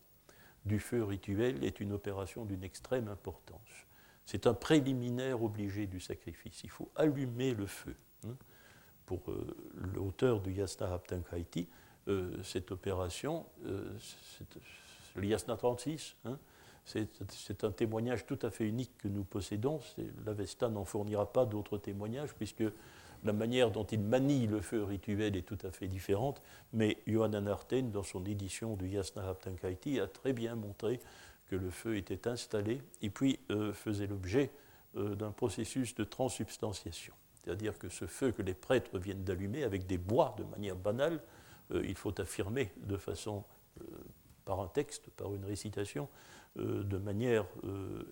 du feu rituel est une opération d'une extrême importance. C'est un préliminaire obligé du sacrifice. Il faut allumer le feu. Hein. Pour euh, l'auteur du Yasna Haptankaiti, euh, cette opération, euh, le Yasna 36, hein, c'est un témoignage tout à fait unique que nous possédons. L'Avesta n'en fournira pas d'autres témoignages, puisque la manière dont il manie le feu rituel est tout à fait différente. Mais Johanna Narten, dans son édition du Yasna Haptankaiti, a très bien montré que le feu était installé et puis euh, faisait l'objet euh, d'un processus de transsubstantiation. C'est-à-dire que ce feu que les prêtres viennent d'allumer avec des bois de manière banale, euh, il faut affirmer de façon, par un texte, par une récitation, de, manière,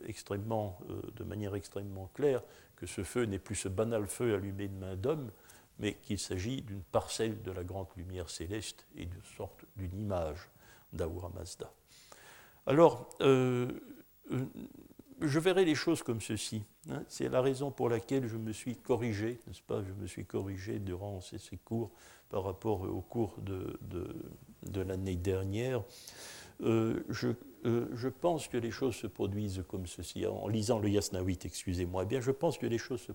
extrêmement, de manière extrêmement claire que ce feu n'est plus ce banal feu allumé de main d'homme, mais qu'il s'agit d'une parcelle de la grande lumière céleste et d'une sorte d'une image d'Ahura Mazda. Alors, euh, euh, je verrai les choses comme ceci. Hein. C'est la raison pour laquelle je me suis corrigé, n'est-ce pas? Je me suis corrigé durant ces, cours par rapport au cours de, l'année dernière. Euh, je, pense que les choses se produisent comme ceci. En lisant le Yasnawit, excusez-moi, bien, je pense que les choses se,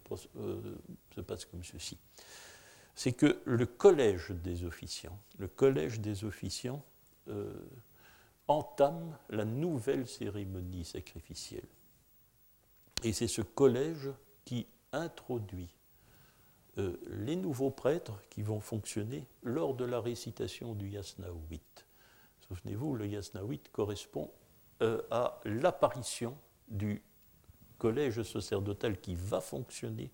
se passent comme ceci. C'est que le collège des officiants, le collège des officiants, entame la nouvelle cérémonie sacrificielle. Et c'est ce collège qui introduit euh, les nouveaux prêtres qui vont fonctionner lors de la récitation du Yasnaouit. Souvenez-vous, le Yasnaouit correspond euh, à l'apparition du collège sacerdotal qui va fonctionner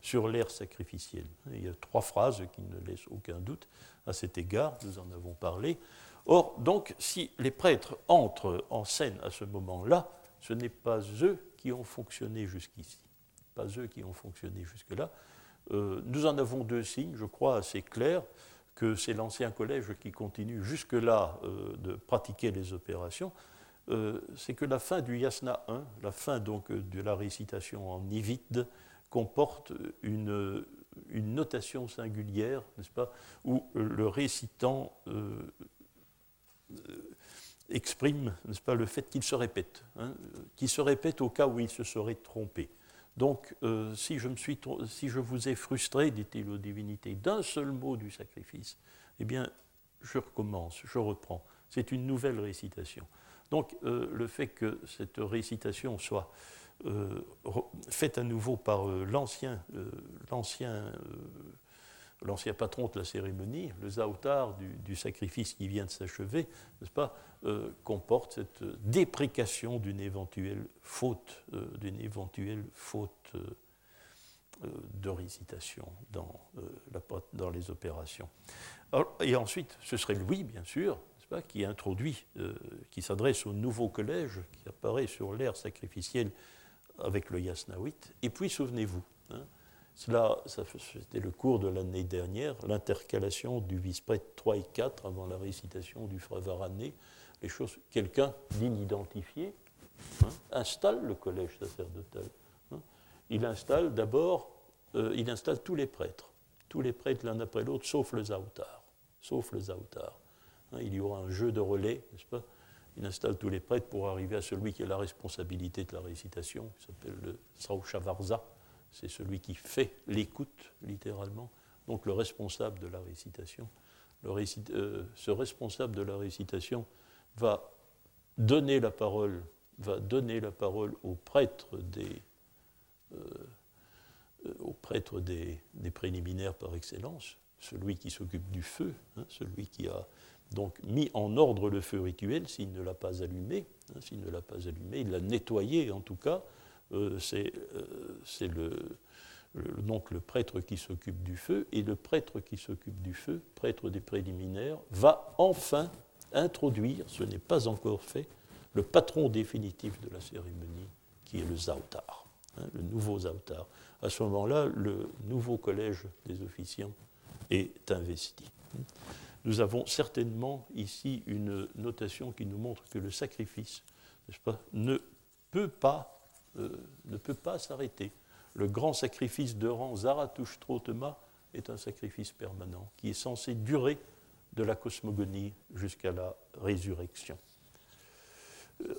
sur l'ère sacrificielle. Il y a trois phrases qui ne laissent aucun doute à cet égard, nous en avons parlé. Or, donc, si les prêtres entrent en scène à ce moment-là, ce n'est pas eux qui ont fonctionné jusqu'ici, pas eux qui ont fonctionné jusque-là. Euh, nous en avons deux signes, je crois, assez clairs, que c'est l'ancien collège qui continue jusque-là euh, de pratiquer les opérations. Euh, c'est que la fin du Yasna 1, la fin donc de la récitation en Ivide, comporte une, notation singulière, n'est-ce pas, où le récitant exprime, n'est-ce pas, le fait qu'il se répète, hein, qu'il se répète au cas où il se serait trompé. Donc, euh, si, je me suis, si je vous ai frustré, dit-il aux divinités, d'un seul mot du sacrifice, eh bien, je recommence, je reprends. C'est une nouvelle récitation. Donc, euh, le fait que cette récitation soit faite à nouveau par l'ancien, l'ancien patron de la cérémonie, le Zaoutar du, sacrifice qui vient de s'achever, n'est-ce pas, euh, comporte cette déprécation d'une éventuelle faute, euh, d'une éventuelle faute euh, de récitation dans, dans les opérations. et ensuite, ce serait Louis, bien sûr, pas, qui introduit, qui s'adresse au nouveau collège qui apparaît sur l'ère sacrificielle avec le Yasnawit. Et puis, souvenez-vous, hein, cela, c'était le cours de l'année dernière, l'intercalation du vice-prêtre 3 et 4 avant la récitation du Fravarané. Les choses, quelqu'un d'inidentifié hein, installe le collège sacerdotal. Hein. Il installe d'abord, euh, il installe tous les prêtres, tous les prêtres l'un après l'autre, sauf le Zaoutar, sauf le. Hein. il y aura un jeu de relais, n'est-ce pas? Il installe tous les prêtres pour arriver à celui qui a la responsabilité de la récitation, qui s'appelle le Sraushavarza, c'est celui qui fait l'écoute, littéralement, donc le responsable de la récitation. Euh, ce responsable de la récitation va donner la parole, va donner des, euh, euh, des, préliminaires par excellence, celui qui s'occupe du feu, hein, celui qui a donc mis en ordre le feu rituel s'il ne l'a pas allumé, hein, s'il ne l'a pas allumé, il l'a nettoyé en tout cas, c'est le, donc le prêtre qui s'occupe du feu, et le prêtre qui s'occupe du feu, prêtre des préliminaires, va enfin introduire, ce n'est pas encore fait, le patron définitif de la cérémonie, qui est le Zautar, hein, le nouveau Zautar. À ce moment-là, le nouveau collège des officiants est investi. Nous avons certainement ici une notation qui nous montre que le sacrifice, ne peut pas, euh, ne peut pas s'arrêter le grand sacrifice de rang Zarathushtrotema est un sacrifice permanent qui est censé durer de la cosmogonie jusqu'à la résurrection. Euh,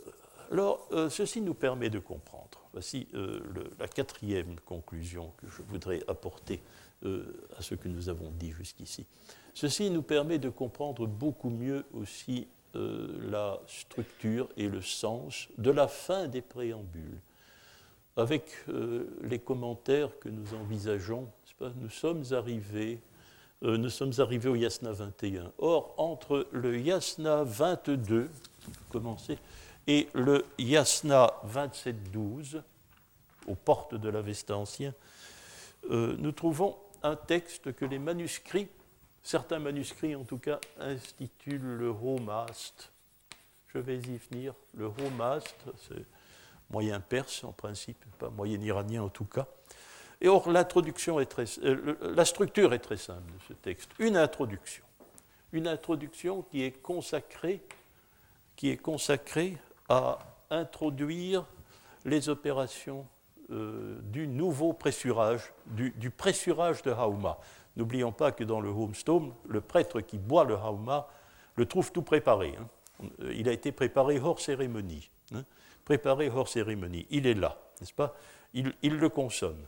alors, euh, ceci nous permet de comprendre. Voici euh, la quatrième conclusion que je voudrais apporter à ce que nous avons dit jusqu'ici. Ceci nous permet de comprendre beaucoup mieux aussi la structure et le sens de la fin des préambules avec euh, les commentaires que nous envisageons, nous sommes arrivés euh, nous sommes arrivés au Yasna 21. Or, entre le Yasna 22, commencer, et le Yasna 27-12, aux portes de l'Avesta ancien, euh, nous trouvons un texte que les manuscrits, certains manuscrits en tout cas, instituent le Romast. Je vais y venir. Le Romast, c'est moyen perse en principe, pas moyen iranien en tout cas. Et or, l'introduction est très, euh, la structure est très simple de ce texte. Une introduction. Une introduction qui est consacrée, qui est consacrée à introduire les opérations euh, du nouveau pressurage, du, pressurage de Hauma. N'oublions pas que dans le Homestone, le prêtre qui boit le Hauma le trouve tout préparé. Hein. Il a été préparé hors cérémonie. Hein préparé hors cérémonie. Il est là, n'est-ce pas? Il, le consomme.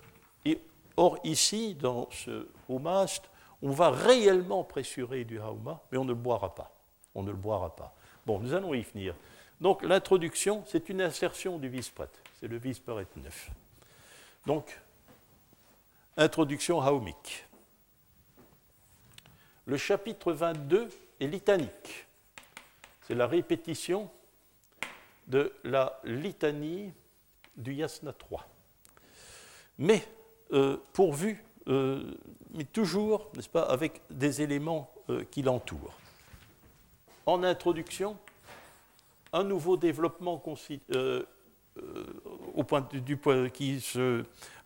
Or, ici, dans ce Houmast, on va réellement pressurer du Hauma, mais on ne le boira pas. On ne le boira pas. Bon, nous allons y venir. Donc, l'introduction, c'est une insertion du vice-prêtre. C'est le vice-prêtre 9. Donc, introduction haumique. Le chapitre 22 est litanique. C'est la répétition de la litanie du Yasna 3. Mais euh, pourvu, euh, mais toujours, n'est-ce pas, avec des éléments euh, qui l'entourent. En introduction, un nouveau développement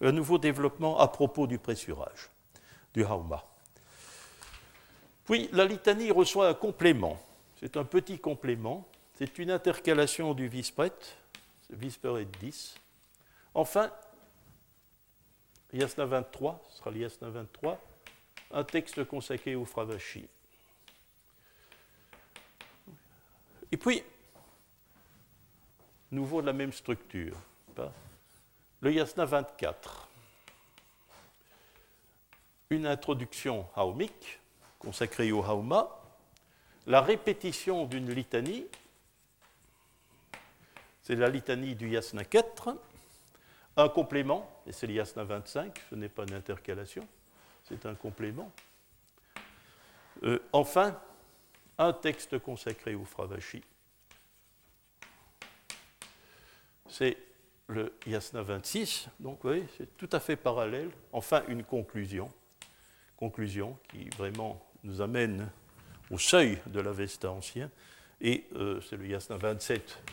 un nouveau développement à propos du pressurage du hauma. Puis la litanie reçoit un complément. C'est un petit complément c'est une intercalation du vice-prêtre, vice-prêtre 10. Enfin, Yasna 23, ce sera l'Yasna 23, un texte consacré au Fravashi. Et puis, nouveau de la même structure, le Yasna 24, une introduction haomique consacrée au hauma, la répétition d'une litanie c'est la litanie du yasna 4, un complément, et c'est le yasna 25, ce n'est pas une intercalation, c'est un complément. Euh, enfin, un texte consacré au Fravashi. C'est le yasna 26, donc vous voyez, c'est tout à fait parallèle. Enfin, une conclusion, conclusion qui vraiment nous amène au seuil de l'Avesta ancien, et euh, c'est le yasna 27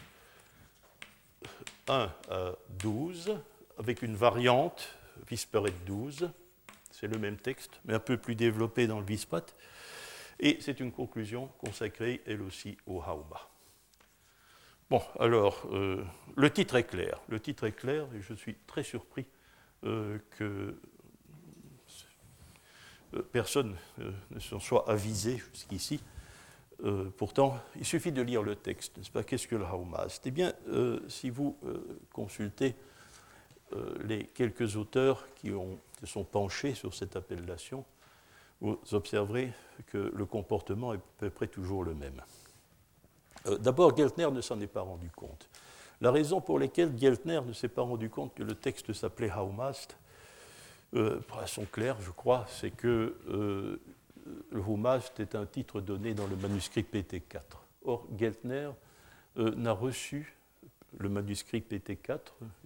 1 à 12, avec une variante, Visperet 12. C'est le même texte, mais un peu plus développé dans le Vispat. Et c'est une conclusion consacrée, elle aussi, au Hauma. Bon, alors, euh, le titre est clair. Le titre est clair, et je suis très surpris euh, que euh, personne ne s'en soit avisé jusqu'ici. Euh, pourtant, il suffit de lire le texte, n'est-ce pas? Qu'est-ce que le Haumast Eh bien, euh, si vous euh, consultez les quelques auteurs qui ont, se sont penchés sur cette appellation, vous observerez que le comportement est à peu près toujours le même. D'abord, Geltner ne s'en est pas rendu compte. La raison pour laquelle Geltner ne s'est pas rendu compte que le texte s'appelait Haumast, euh, sont claires, je crois, c'est que le Humast est un titre donné dans le manuscrit PT4. Or, Geltner euh, n'a reçu le manuscrit PT4,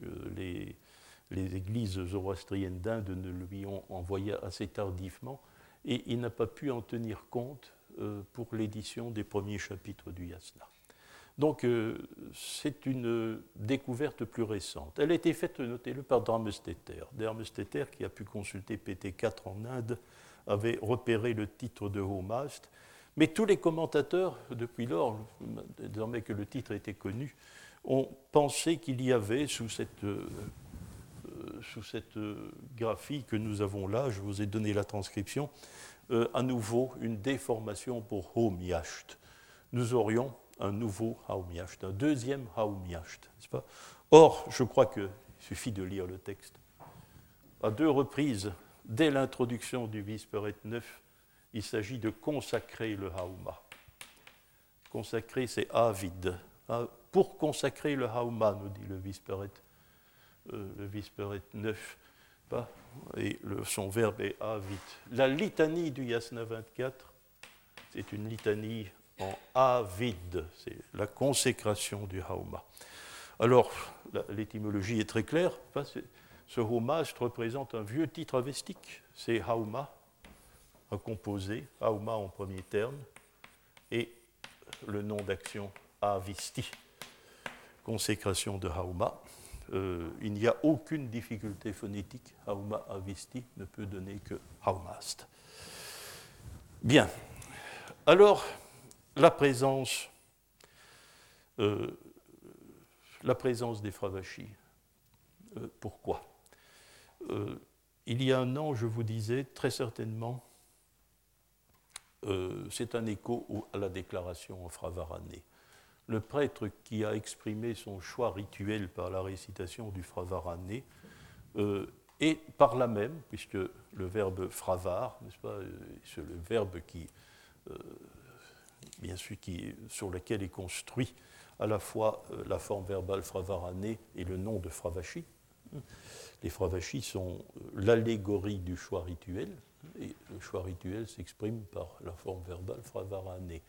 euh, les, les, églises zoroastriennes d'Inde ne lui ont envoyé assez tardivement, et il n'a pas pu en tenir compte euh, pour l'édition des premiers chapitres du Yasna. Donc, c'est une découverte plus récente. Elle a été faite, notez-le, par Dramesteter. Dramesteter qui a pu consulter PT4 en Inde avait repéré le titre de Homast. Mais tous les commentateurs, depuis lors, désormais que le titre était connu, ont pensé qu'il y avait sous cette, euh, sous cette graphie que nous avons là, je vous ai donné la transcription, euh, à nouveau une déformation pour Haumyacht. Nous aurions un nouveau Haumyacht, un deuxième Haumyacht, n'est-ce pas? Or, je crois qu'il suffit de lire le texte. À deux reprises, dès l'introduction du Visperet 9, il s'agit de consacrer le Hauma. Consacrer, c'est avide. Ah, pour consacrer le Hauma, nous dit le Visperet, euh, le Visperet 9, et son verbe est avide. La litanie du Yasna 24, c'est une litanie en avide, c'est la consécration du Hauma. Alors, l'étymologie est très claire, ce hommage représente un vieux titre avestique, c'est Hauma, un composé, Hauma en premier terme, et le nom d'action Avisti, consécration de Hauma. Euh, il n'y a aucune difficulté phonétique. Hauma Avisti ne peut donner que Haumast. Bien. Alors, la présence, euh, la présence des Fravachis. Euh, pourquoi? Euh, il y a un an, je vous disais, très certainement, euh, c'est un écho à la déclaration en Fravarané. Le prêtre qui a exprimé son choix rituel par la récitation du Fravarané, euh, et par là même, puisque le verbe fravar, n'est-ce pas, c'est le verbe qui, bien sûr, sur lequel est construit à la fois la forme verbale fravarané et le nom de Fravashi, les fravachis sont l'allégorie du choix rituel, et le choix rituel s'exprime par la forme verbale fravarané.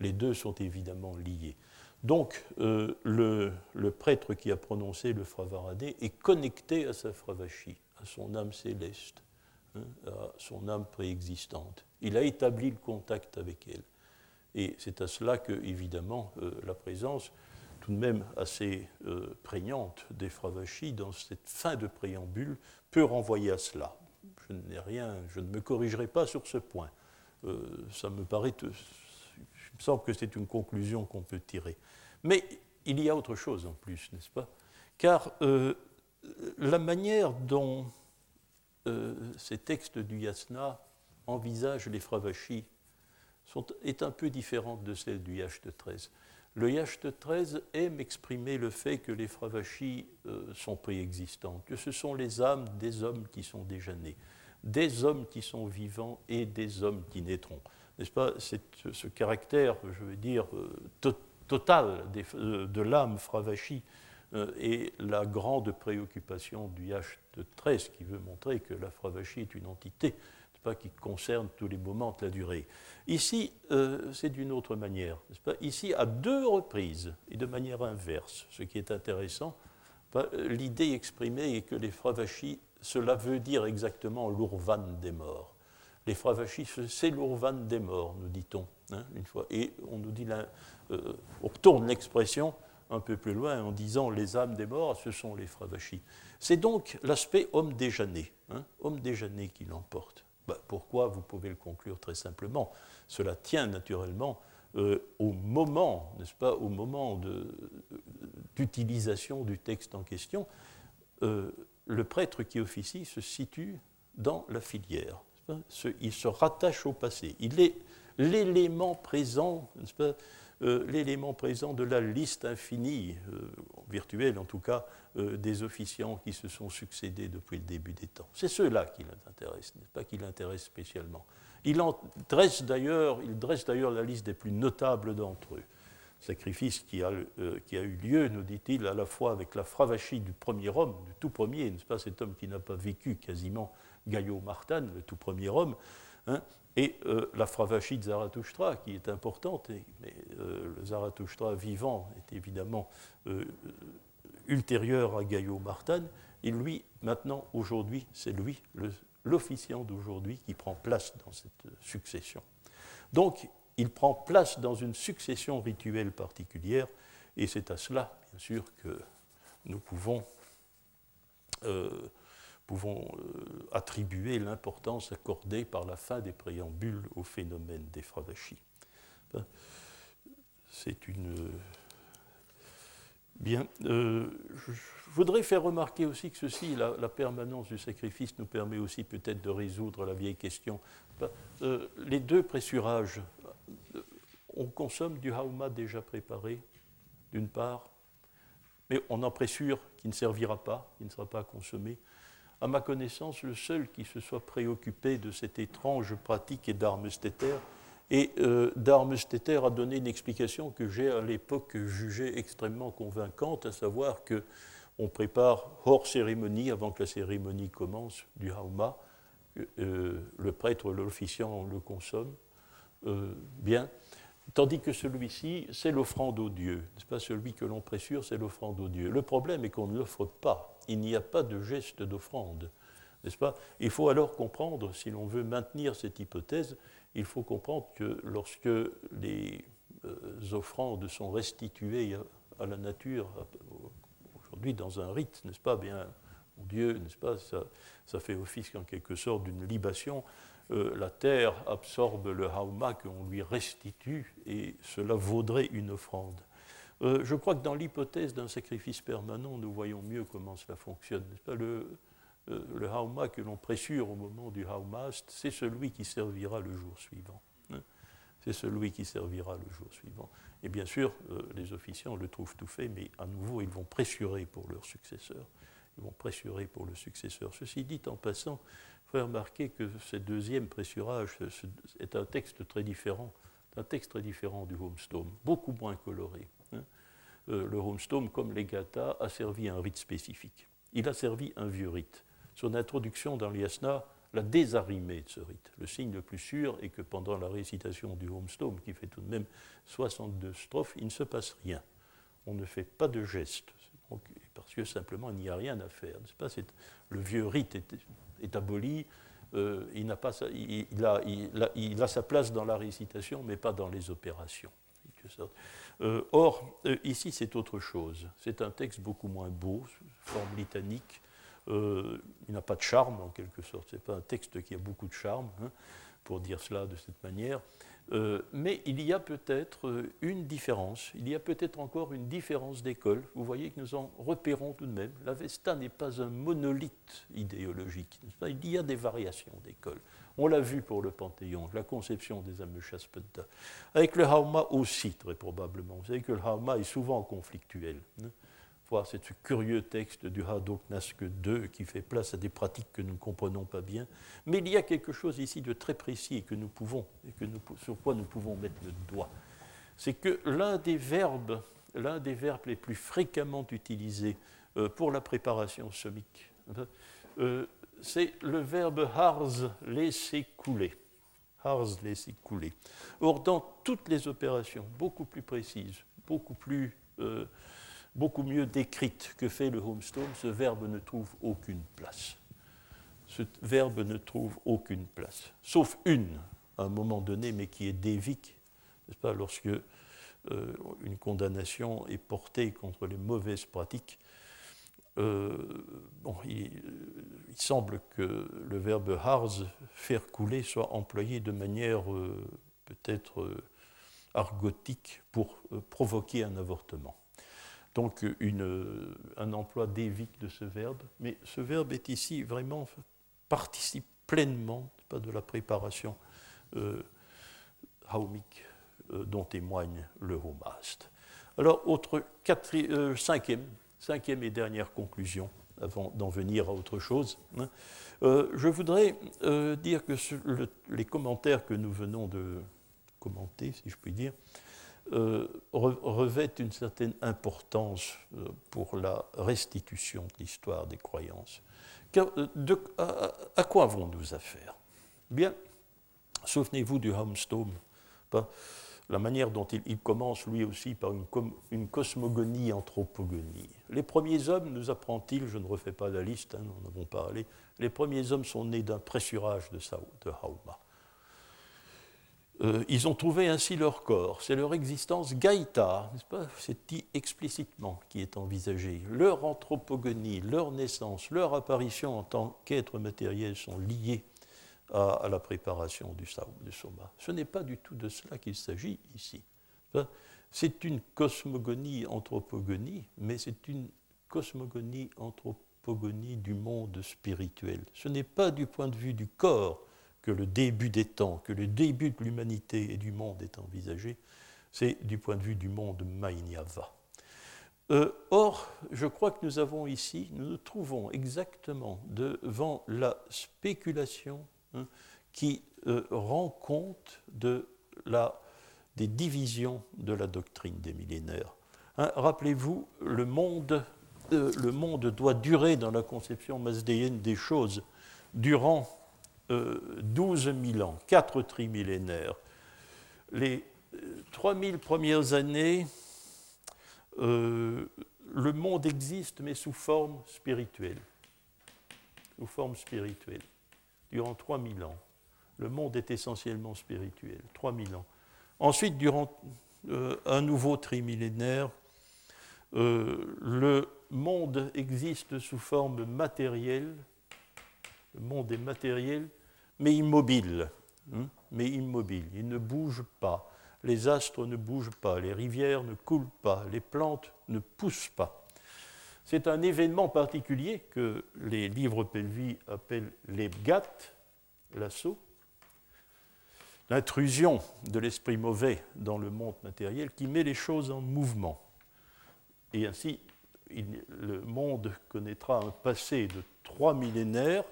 Les deux sont évidemment liés. Donc, euh, le, prêtre qui a prononcé le fravarané est connecté à sa fravachie, à son âme céleste, hein, à son âme préexistante. Il a établi le contact avec elle. Et c'est à cela que, évidemment, euh, la présence tout de même assez euh, prégnante des Fravachis dans cette fin de préambule peut renvoyer à cela. Je n'ai rien, je ne me corrigerai pas sur ce point. Euh, ça me paraît, il me semble que c'est une conclusion qu'on peut tirer. Mais il y a autre chose en plus, n'est-ce pas? Car euh, la manière dont ces textes du Yasna envisagent les Fravachis est un peu différente de celle du Yacht 13. Le Yacht 13 aime exprimer le fait que les Fravachis euh, sont préexistants, que ce sont les âmes des hommes qui sont déjà nés, des hommes qui sont vivants et des hommes qui naîtront. N'est-ce pas? Ce caractère, je veux dire, euh, total euh, de l'âme Fravachi est la grande préoccupation du Yacht 13 qui veut montrer que la Fravachi est une entité pas, qui concerne tous les moments de la durée. Ici, euh, c'est d'une autre manière. Ici, à deux reprises, et de manière inverse, ce qui est intéressant, l'idée exprimée est que les Fravachis, cela veut dire exactement l'Urvan des morts. Les Fravachis, c'est l'Urvan des morts, nous dit-on, hein, une fois. Et on nous dit, euh, on retourne l'expression un peu plus loin en disant les âmes des morts, ce sont les Fravachis. C'est donc l'aspect homme déjeuné, hein, homme déjeuné qui l'emporte. Bah, pourquoi Vous pouvez le conclure très simplement? Cela tient naturellement euh, au moment, n'est-ce pas, au moment d'utilisation du texte en question. Euh, le prêtre qui officie se situe dans la filière. il se rattache au passé. Il est, l'élément présent, euh, l'élément présent de la liste infinie, virtuelle en tout cas, des officiants qui se sont succédés depuis le début des temps. C'est ceux-là qui l'intéressent, n'est-ce pas, qui l'intéressent spécialement. Il, en dresse d'ailleurs, il dresse d'ailleurs la liste des plus notables d'entre eux sacrifice qui a, euh, qui a eu lieu, nous dit-il, à la fois avec la fravachie du premier homme, du tout premier, n'est-ce pas, cet homme qui n'a pas vécu quasiment, Gaillot Martin, le tout premier homme, hein, et euh, la fravachie de Zarathustra, qui est importante, mais euh, le Zarathustra vivant est évidemment ultérieur à Gaillot Martin, et lui, maintenant, aujourd'hui, c'est lui, l'officiant d'aujourd'hui, qui prend place dans cette succession. Donc, il prend place dans une succession rituelle particulière, et c'est à cela, bien sûr, que nous pouvons, euh, pouvons euh, attribuer l'importance accordée par la fin des préambules au phénomène des fravachis. C'est une. Bien. Euh, je voudrais faire remarquer aussi que ceci, la, permanence du sacrifice, nous permet aussi peut-être de résoudre la vieille question. les deux pressurages on consomme du hauma déjà préparé, d'une part, mais on en pressure qu'il ne servira pas, qu'il ne sera pas consommé. À ma connaissance, le seul qui se soit préoccupé de cette étrange pratique est Darmesteter. Et euh, a donné une explication que j'ai à l'époque jugée extrêmement convaincante, à savoir que on prépare hors cérémonie, avant que la cérémonie commence, du hauma. Euh, le prêtre, l'officiant le consomme. Euh, bien. Tandis que celui-ci, c'est l'offrande au Dieu. n'est pas? Celui que l'on pressure, c'est l'offrande au Dieu. Le problème est qu'on ne l'offre pas. Il n'y a pas de geste d'offrande. N'est-ce pas? Il faut alors comprendre, si l'on veut maintenir cette hypothèse, il faut comprendre que lorsque les euh, offrandes sont restituées à, la nature, aujourd'hui dans un rite, n'est-ce pas? Bien, Dieu, n'est-ce pas? Ça, ça fait office en quelque sorte d'une libation. Euh, la terre absorbe le hauma qu'on lui restitue et cela vaudrait une offrande. Euh, je crois que dans l'hypothèse d'un sacrifice permanent, nous voyons mieux comment cela fonctionne. Euh, le hauma que l'on pressure au moment du haumast, c'est celui qui servira le jour suivant. Hein. C'est celui qui servira le jour suivant. Et bien sûr, les officiants le trouvent tout fait, mais à nouveau, ils vont pressurer pour leur successeur. Ils vont pressurer pour le successeur. Ceci dit, en passant, faut remarquer que ce deuxième pressurage est un texte très différent, un texte très différent du Homestome, beaucoup moins coloré. Euh, le Homestome, comme les Gata, a servi un rite spécifique. Il a servi un vieux rite. Son introduction dans l'Yasna l'a désarrimé de ce rite. Le signe le plus sûr est que pendant la récitation du Homestome, qui fait tout de même 62 strophes, il ne se passe rien. On ne fait pas de geste, parce que simplement il n'y a rien à faire. Pas? Le vieux rite est aboli, euh, il, pas, il, a, il, a, sa place dans la récitation, mais pas dans les opérations. Euh, or, euh, ici, c'est autre chose. C'est un texte beaucoup moins beau, forme litanique. il n'a pas de charme, en quelque sorte. Ce n'est pas un texte qui a beaucoup de charme, hein, pour dire cela de cette manière. Euh, mais il y a peut-être euh, une différence, il y a peut-être encore une différence d'école. Vous voyez que nous en repérons tout de même. L'Avesta n'est pas un monolithe idéologique. Il y a des variations d'école. On l'a vu pour le Panthéon, la conception des Ameshaspenta. Avec le Hauma aussi, très probablement. Vous savez que le Hauma est souvent conflictuel. Hein c'est ce curieux texte du Hadok Nask II qui fait place à des pratiques que nous ne comprenons pas bien. Mais il y a quelque chose ici de très précis que nous pouvons, et sur quoi nous pouvons mettre le doigt. C'est que l'un des verbes, l'un des verbes les plus fréquemment utilisés euh, pour la préparation somique, euh, c'est le verbe harz, laisser couler. Harz, laisser couler. Or, dans toutes les opérations, beaucoup plus précises, beaucoup plus euh, beaucoup mieux décrite que fait le homestone, ce verbe ne trouve aucune place. Ce verbe ne trouve aucune place, sauf une, à un moment donné, mais qui est dévique, n'est-ce pas, lorsque euh, une condamnation est portée contre les mauvaises pratiques. Euh, bon, il, semble que le verbe harz, faire couler, soit employé de manière euh, peut-être argotique pour provoquer un avortement donc une, un emploi dévique de ce verbe, mais ce verbe est ici vraiment participe pleinement de la préparation. Euh, haumique dont témoigne le Homast. Alors, autre cinquième, cinquième et dernière conclusion, avant d'en venir à autre chose. Hein. je voudrais dire que les commentaires que nous venons de commenter, si je puis dire, euh, revêtent une certaine importance euh, pour la restitution de l'histoire des croyances. Euh, à, quoi avons-nous affaire? Bien, souvenez-vous du Homestone, la manière dont il, commence lui aussi par une, cosmogonie, anthropogonie. Les premiers hommes, nous apprend-il, je ne refais pas la liste, hein, nous en avons parlé, les premiers hommes sont nés d'un pressurage de, Hauma. Euh, ils ont trouvé ainsi leur corps, c'est leur existence gaïta, n'est-ce C'est dit explicitement qui est envisagé. Leur anthropogonie, leur naissance, leur apparition en tant qu'être matériel sont liées à, la préparation du, du soma. Ce n'est pas du tout de cela qu'il s'agit ici. C'est une cosmogonie, anthropogonie, mais c'est une cosmogonie, anthropogonie du monde spirituel. Ce n'est pas du point de vue du corps que le début des temps, que le début de l'humanité et du monde est envisagé, c'est du point de vue du monde Mainyava. Euh, or, je crois que nous avons ici, nous nous trouvons exactement devant la spéculation hein, qui euh, rend compte de la, des divisions de la doctrine des millénaires. Hein, rappelez-vous, le monde, euh, le monde doit durer dans la conception masdéenne des choses durant 12 euh, 000 ans, 4 trimillénaires. Les 3000 euh, premières années, le monde existe, mais sous forme spirituelle. Sous forme spirituelle. Durant 3000 ans. Le monde est essentiellement spirituel. 3000 ans. Ensuite, durant un nouveau trimillénaire, le monde existe sous forme matérielle. Le monde est matériel, mais immobile. Hein, mais immobile. Il ne bouge pas. Les astres ne bougent pas. Les rivières ne coulent pas. Les plantes ne poussent pas. C'est un événement particulier que les livres Pelvi appellent l'Ebgat, l'assaut, l'intrusion de l'esprit mauvais dans le monde matériel qui met les choses en mouvement. Et ainsi, le monde connaîtra un passé de trois millénaires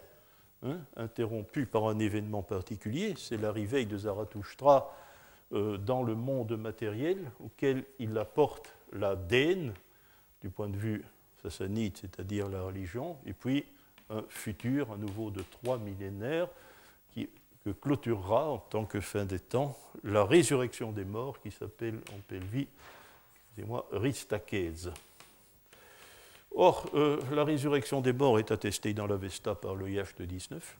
Hein, interrompu par un événement particulier, c'est l'arrivée de Zarathustra euh, dans le monde matériel auquel il apporte la dène du point de vue sassanide, c'est-à-dire la religion, et puis un futur, à nouveau de trois millénaires, qui, que clôturera en tant que fin des temps la résurrection des morts qui s'appelle en Pelvi, excusez-moi, Ristakez. Or, euh, la résurrection des morts est attestée dans l'Avesta par le de 19,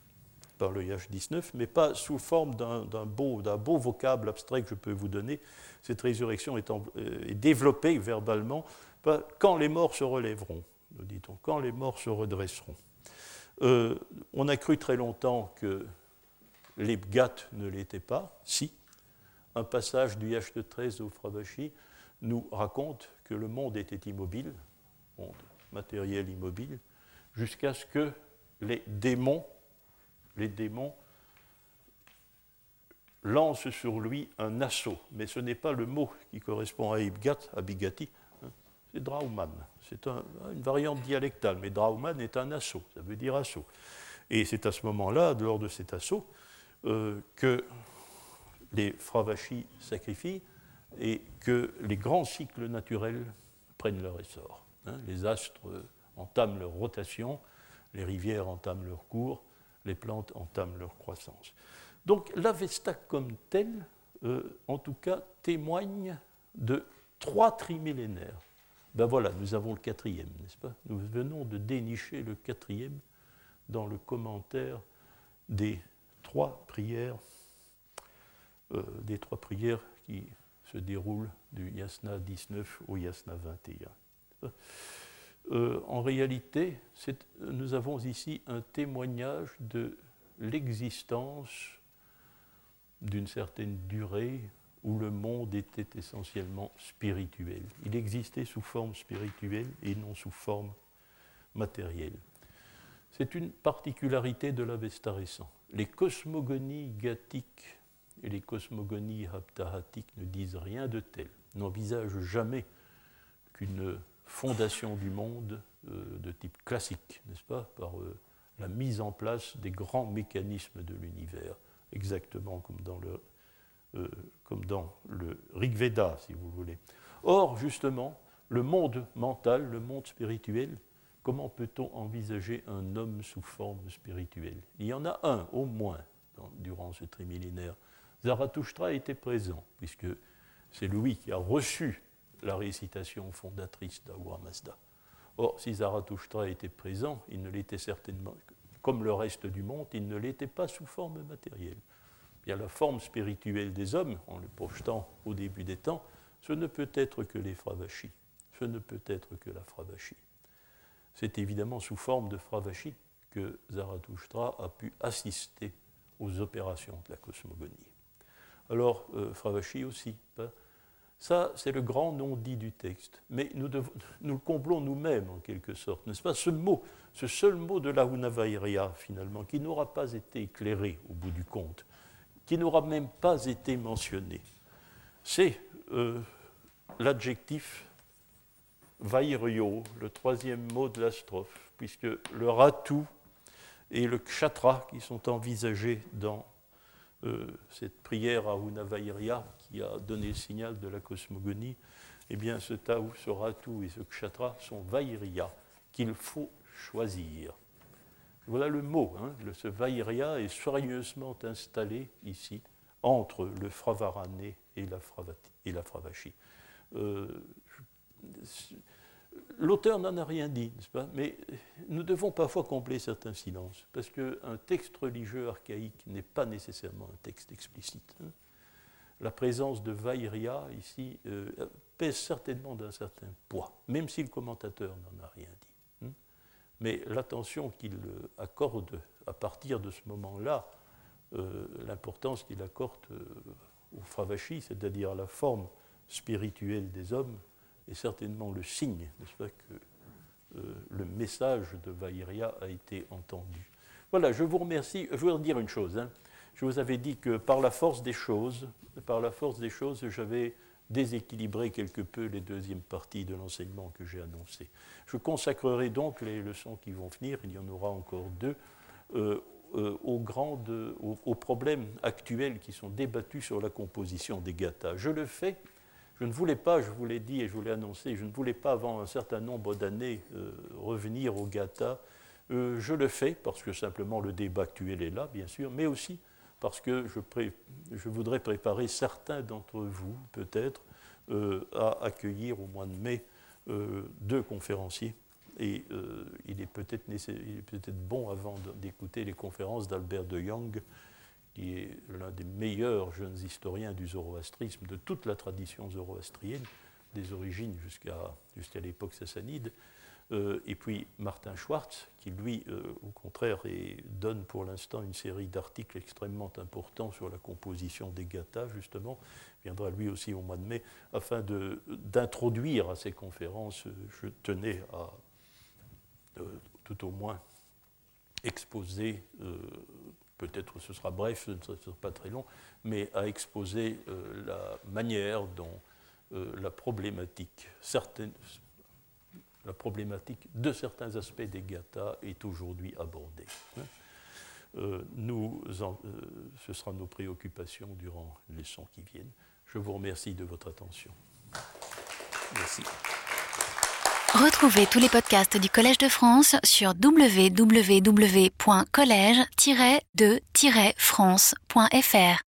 par le Yash 19, mais pas sous forme d'un beau, beau, vocable abstrait que je peux vous donner. Cette résurrection est, euh, développée verbalement quand les morts se relèveront, nous dit-on, quand les morts se redresseront. Euh, on a cru très longtemps que les ne l'étaient pas. Si, un passage du Yash de 13 au Fravashi nous raconte que le monde était immobile, monde matériel immobile, jusqu'à ce que les démons, les démons lancent sur lui un assaut. Mais ce n'est pas le mot qui correspond à Ibgat, à Bigati. C'est Drauman. C'est une variante dialectale, mais Drauman est un assaut, ça veut dire assaut. Et c'est à ce moment-là, lors de cet assaut, euh, que les Fravachis sacrifient et que les grands cycles naturels prennent leur essor. Hein, les astres entament leur rotation, les rivières entament leur cours, les plantes entament leur croissance. Donc l'Avesta comme telle, euh, en tout cas, témoigne de trois trimillénaires. Ben voilà, nous avons le quatrième, n'est-ce pas? Nous venons de dénicher le quatrième dans le commentaire des trois prières, euh, des trois prières qui se déroulent du Yasna 19 au Yasna 21. Euh, en réalité, nous avons ici un témoignage de l'existence d'une certaine durée où le monde était essentiellement spirituel. Il existait sous forme spirituelle et non sous forme matérielle. C'est une particularité de l'Avesta récent. Les cosmogonies gathiques et les cosmogonies haptahatiques ne disent rien de tel, n'envisagent jamais qu'une fondation du monde euh, de type classique, n'est-ce pas, par euh, la mise en place des grands mécanismes de l'univers, exactement comme dans le, euh, comme dans le Rig Veda, si vous voulez. Or, justement, le monde mental, le monde spirituel, comment peut-on envisager un homme sous forme spirituelle? Il y en a un, au moins, durant ce trimillénaire. Zarathustra était présent, puisque c'est lui qui a reçu la récitation fondatrice d'Ahura Mazda. Or, si Zarathustra était présent, il ne l'était certainement, comme le reste du monde, il ne l'était pas sous forme matérielle. A la forme spirituelle des hommes, en le projetant au début des temps, ce ne peut être que les Fravachis. Ce ne peut être que la Fravachie. C'est évidemment sous forme de Fravachie que Zarathustra a pu assister aux opérations de la cosmogonie. Alors, euh, Fravashi aussi. Hein. Ça, c'est le grand nom dit du texte. Mais nous, nous le comblons nous-mêmes, en quelque sorte, n'est-ce pas? Ce mot, ce seul mot de la Hunavairia, finalement, qui n'aura pas été éclairé au bout du compte, qui n'aura même pas été mentionné, c'est euh, l'adjectif Vairio, le troisième mot de la strophe, puisque le ratu et le kshatra qui sont envisagés dans euh, cette prière à Unavairia qui a donné le signal de la cosmogonie, eh bien ce Tao, ce Ratu et ce Kshatra sont Vairia qu'il faut choisir. Voilà le mot. Hein. ce Vairia est soigneusement installé ici entre le Fravarane et la, Fravati, Fravashi. Euh, L'auteur n'en a rien dit, n'est-ce pas? Mais nous devons parfois combler certains silences, parce qu'un texte religieux archaïque n'est pas nécessairement un texte explicite. Hein. La présence de Vairia ici euh, pèse certainement d'un certain poids, même si le commentateur n'en a rien dit. Mais l'attention qu'il accorde à partir de ce moment-là, euh, l'importance qu'il accorde euh, au Fravashi, c'est-à-dire à la forme spirituelle des hommes, est certainement le signe, n'est-ce pas, que euh, le message de Vairia a été entendu. Voilà, je vous remercie. Je voudrais dire une chose. Hein. Je vous avais dit que par la force des choses, par la force des choses, j'avais déséquilibré quelque peu les deuxièmes parties de l'enseignement que j'ai annoncé. Je consacrerai donc les leçons qui vont venir, il y en aura encore deux, euh, euh, aux, grandes, aux, problèmes actuels qui sont débattus sur la composition des gathas. Je le fais je ne voulais pas, je vous l'ai dit et je vous l'ai annoncé, je ne voulais pas avant un certain nombre d'années euh, revenir au Gata. Euh, je le fais parce que simplement le débat actuel est là, bien sûr, mais aussi parce que je, voudrais préparer certains d'entre vous, peut-être, euh, à accueillir au mois de mai deux conférenciers. Et il est peut-être peut bon, avant d'écouter les conférences d'Albert de Young, qui est l'un des meilleurs jeunes historiens du zoroastrisme, de toute la tradition zoroastrienne, des origines jusqu'à l'époque sassanide, euh, et puis Martin Schwartz, qui lui, euh, au contraire, donne pour l'instant une série d'articles extrêmement importants sur la composition des gathas, justement, viendra lui aussi au mois de mai, afin d'introduire à ces conférences, je tenais à euh, tout au moins exposer peut-être ce sera bref, ce ne sera pas très long, mais à exposer euh, la manière dont euh, la problématique, certaines, la problématique de certains aspects des gathas est aujourd'hui abordée. Hein. Euh, nous ce sera nos préoccupations durant les leçons qui viennent. Je vous remercie de votre attention. Merci. Retrouvez tous les podcasts du Collège de France sur www.collège-de-france.fr.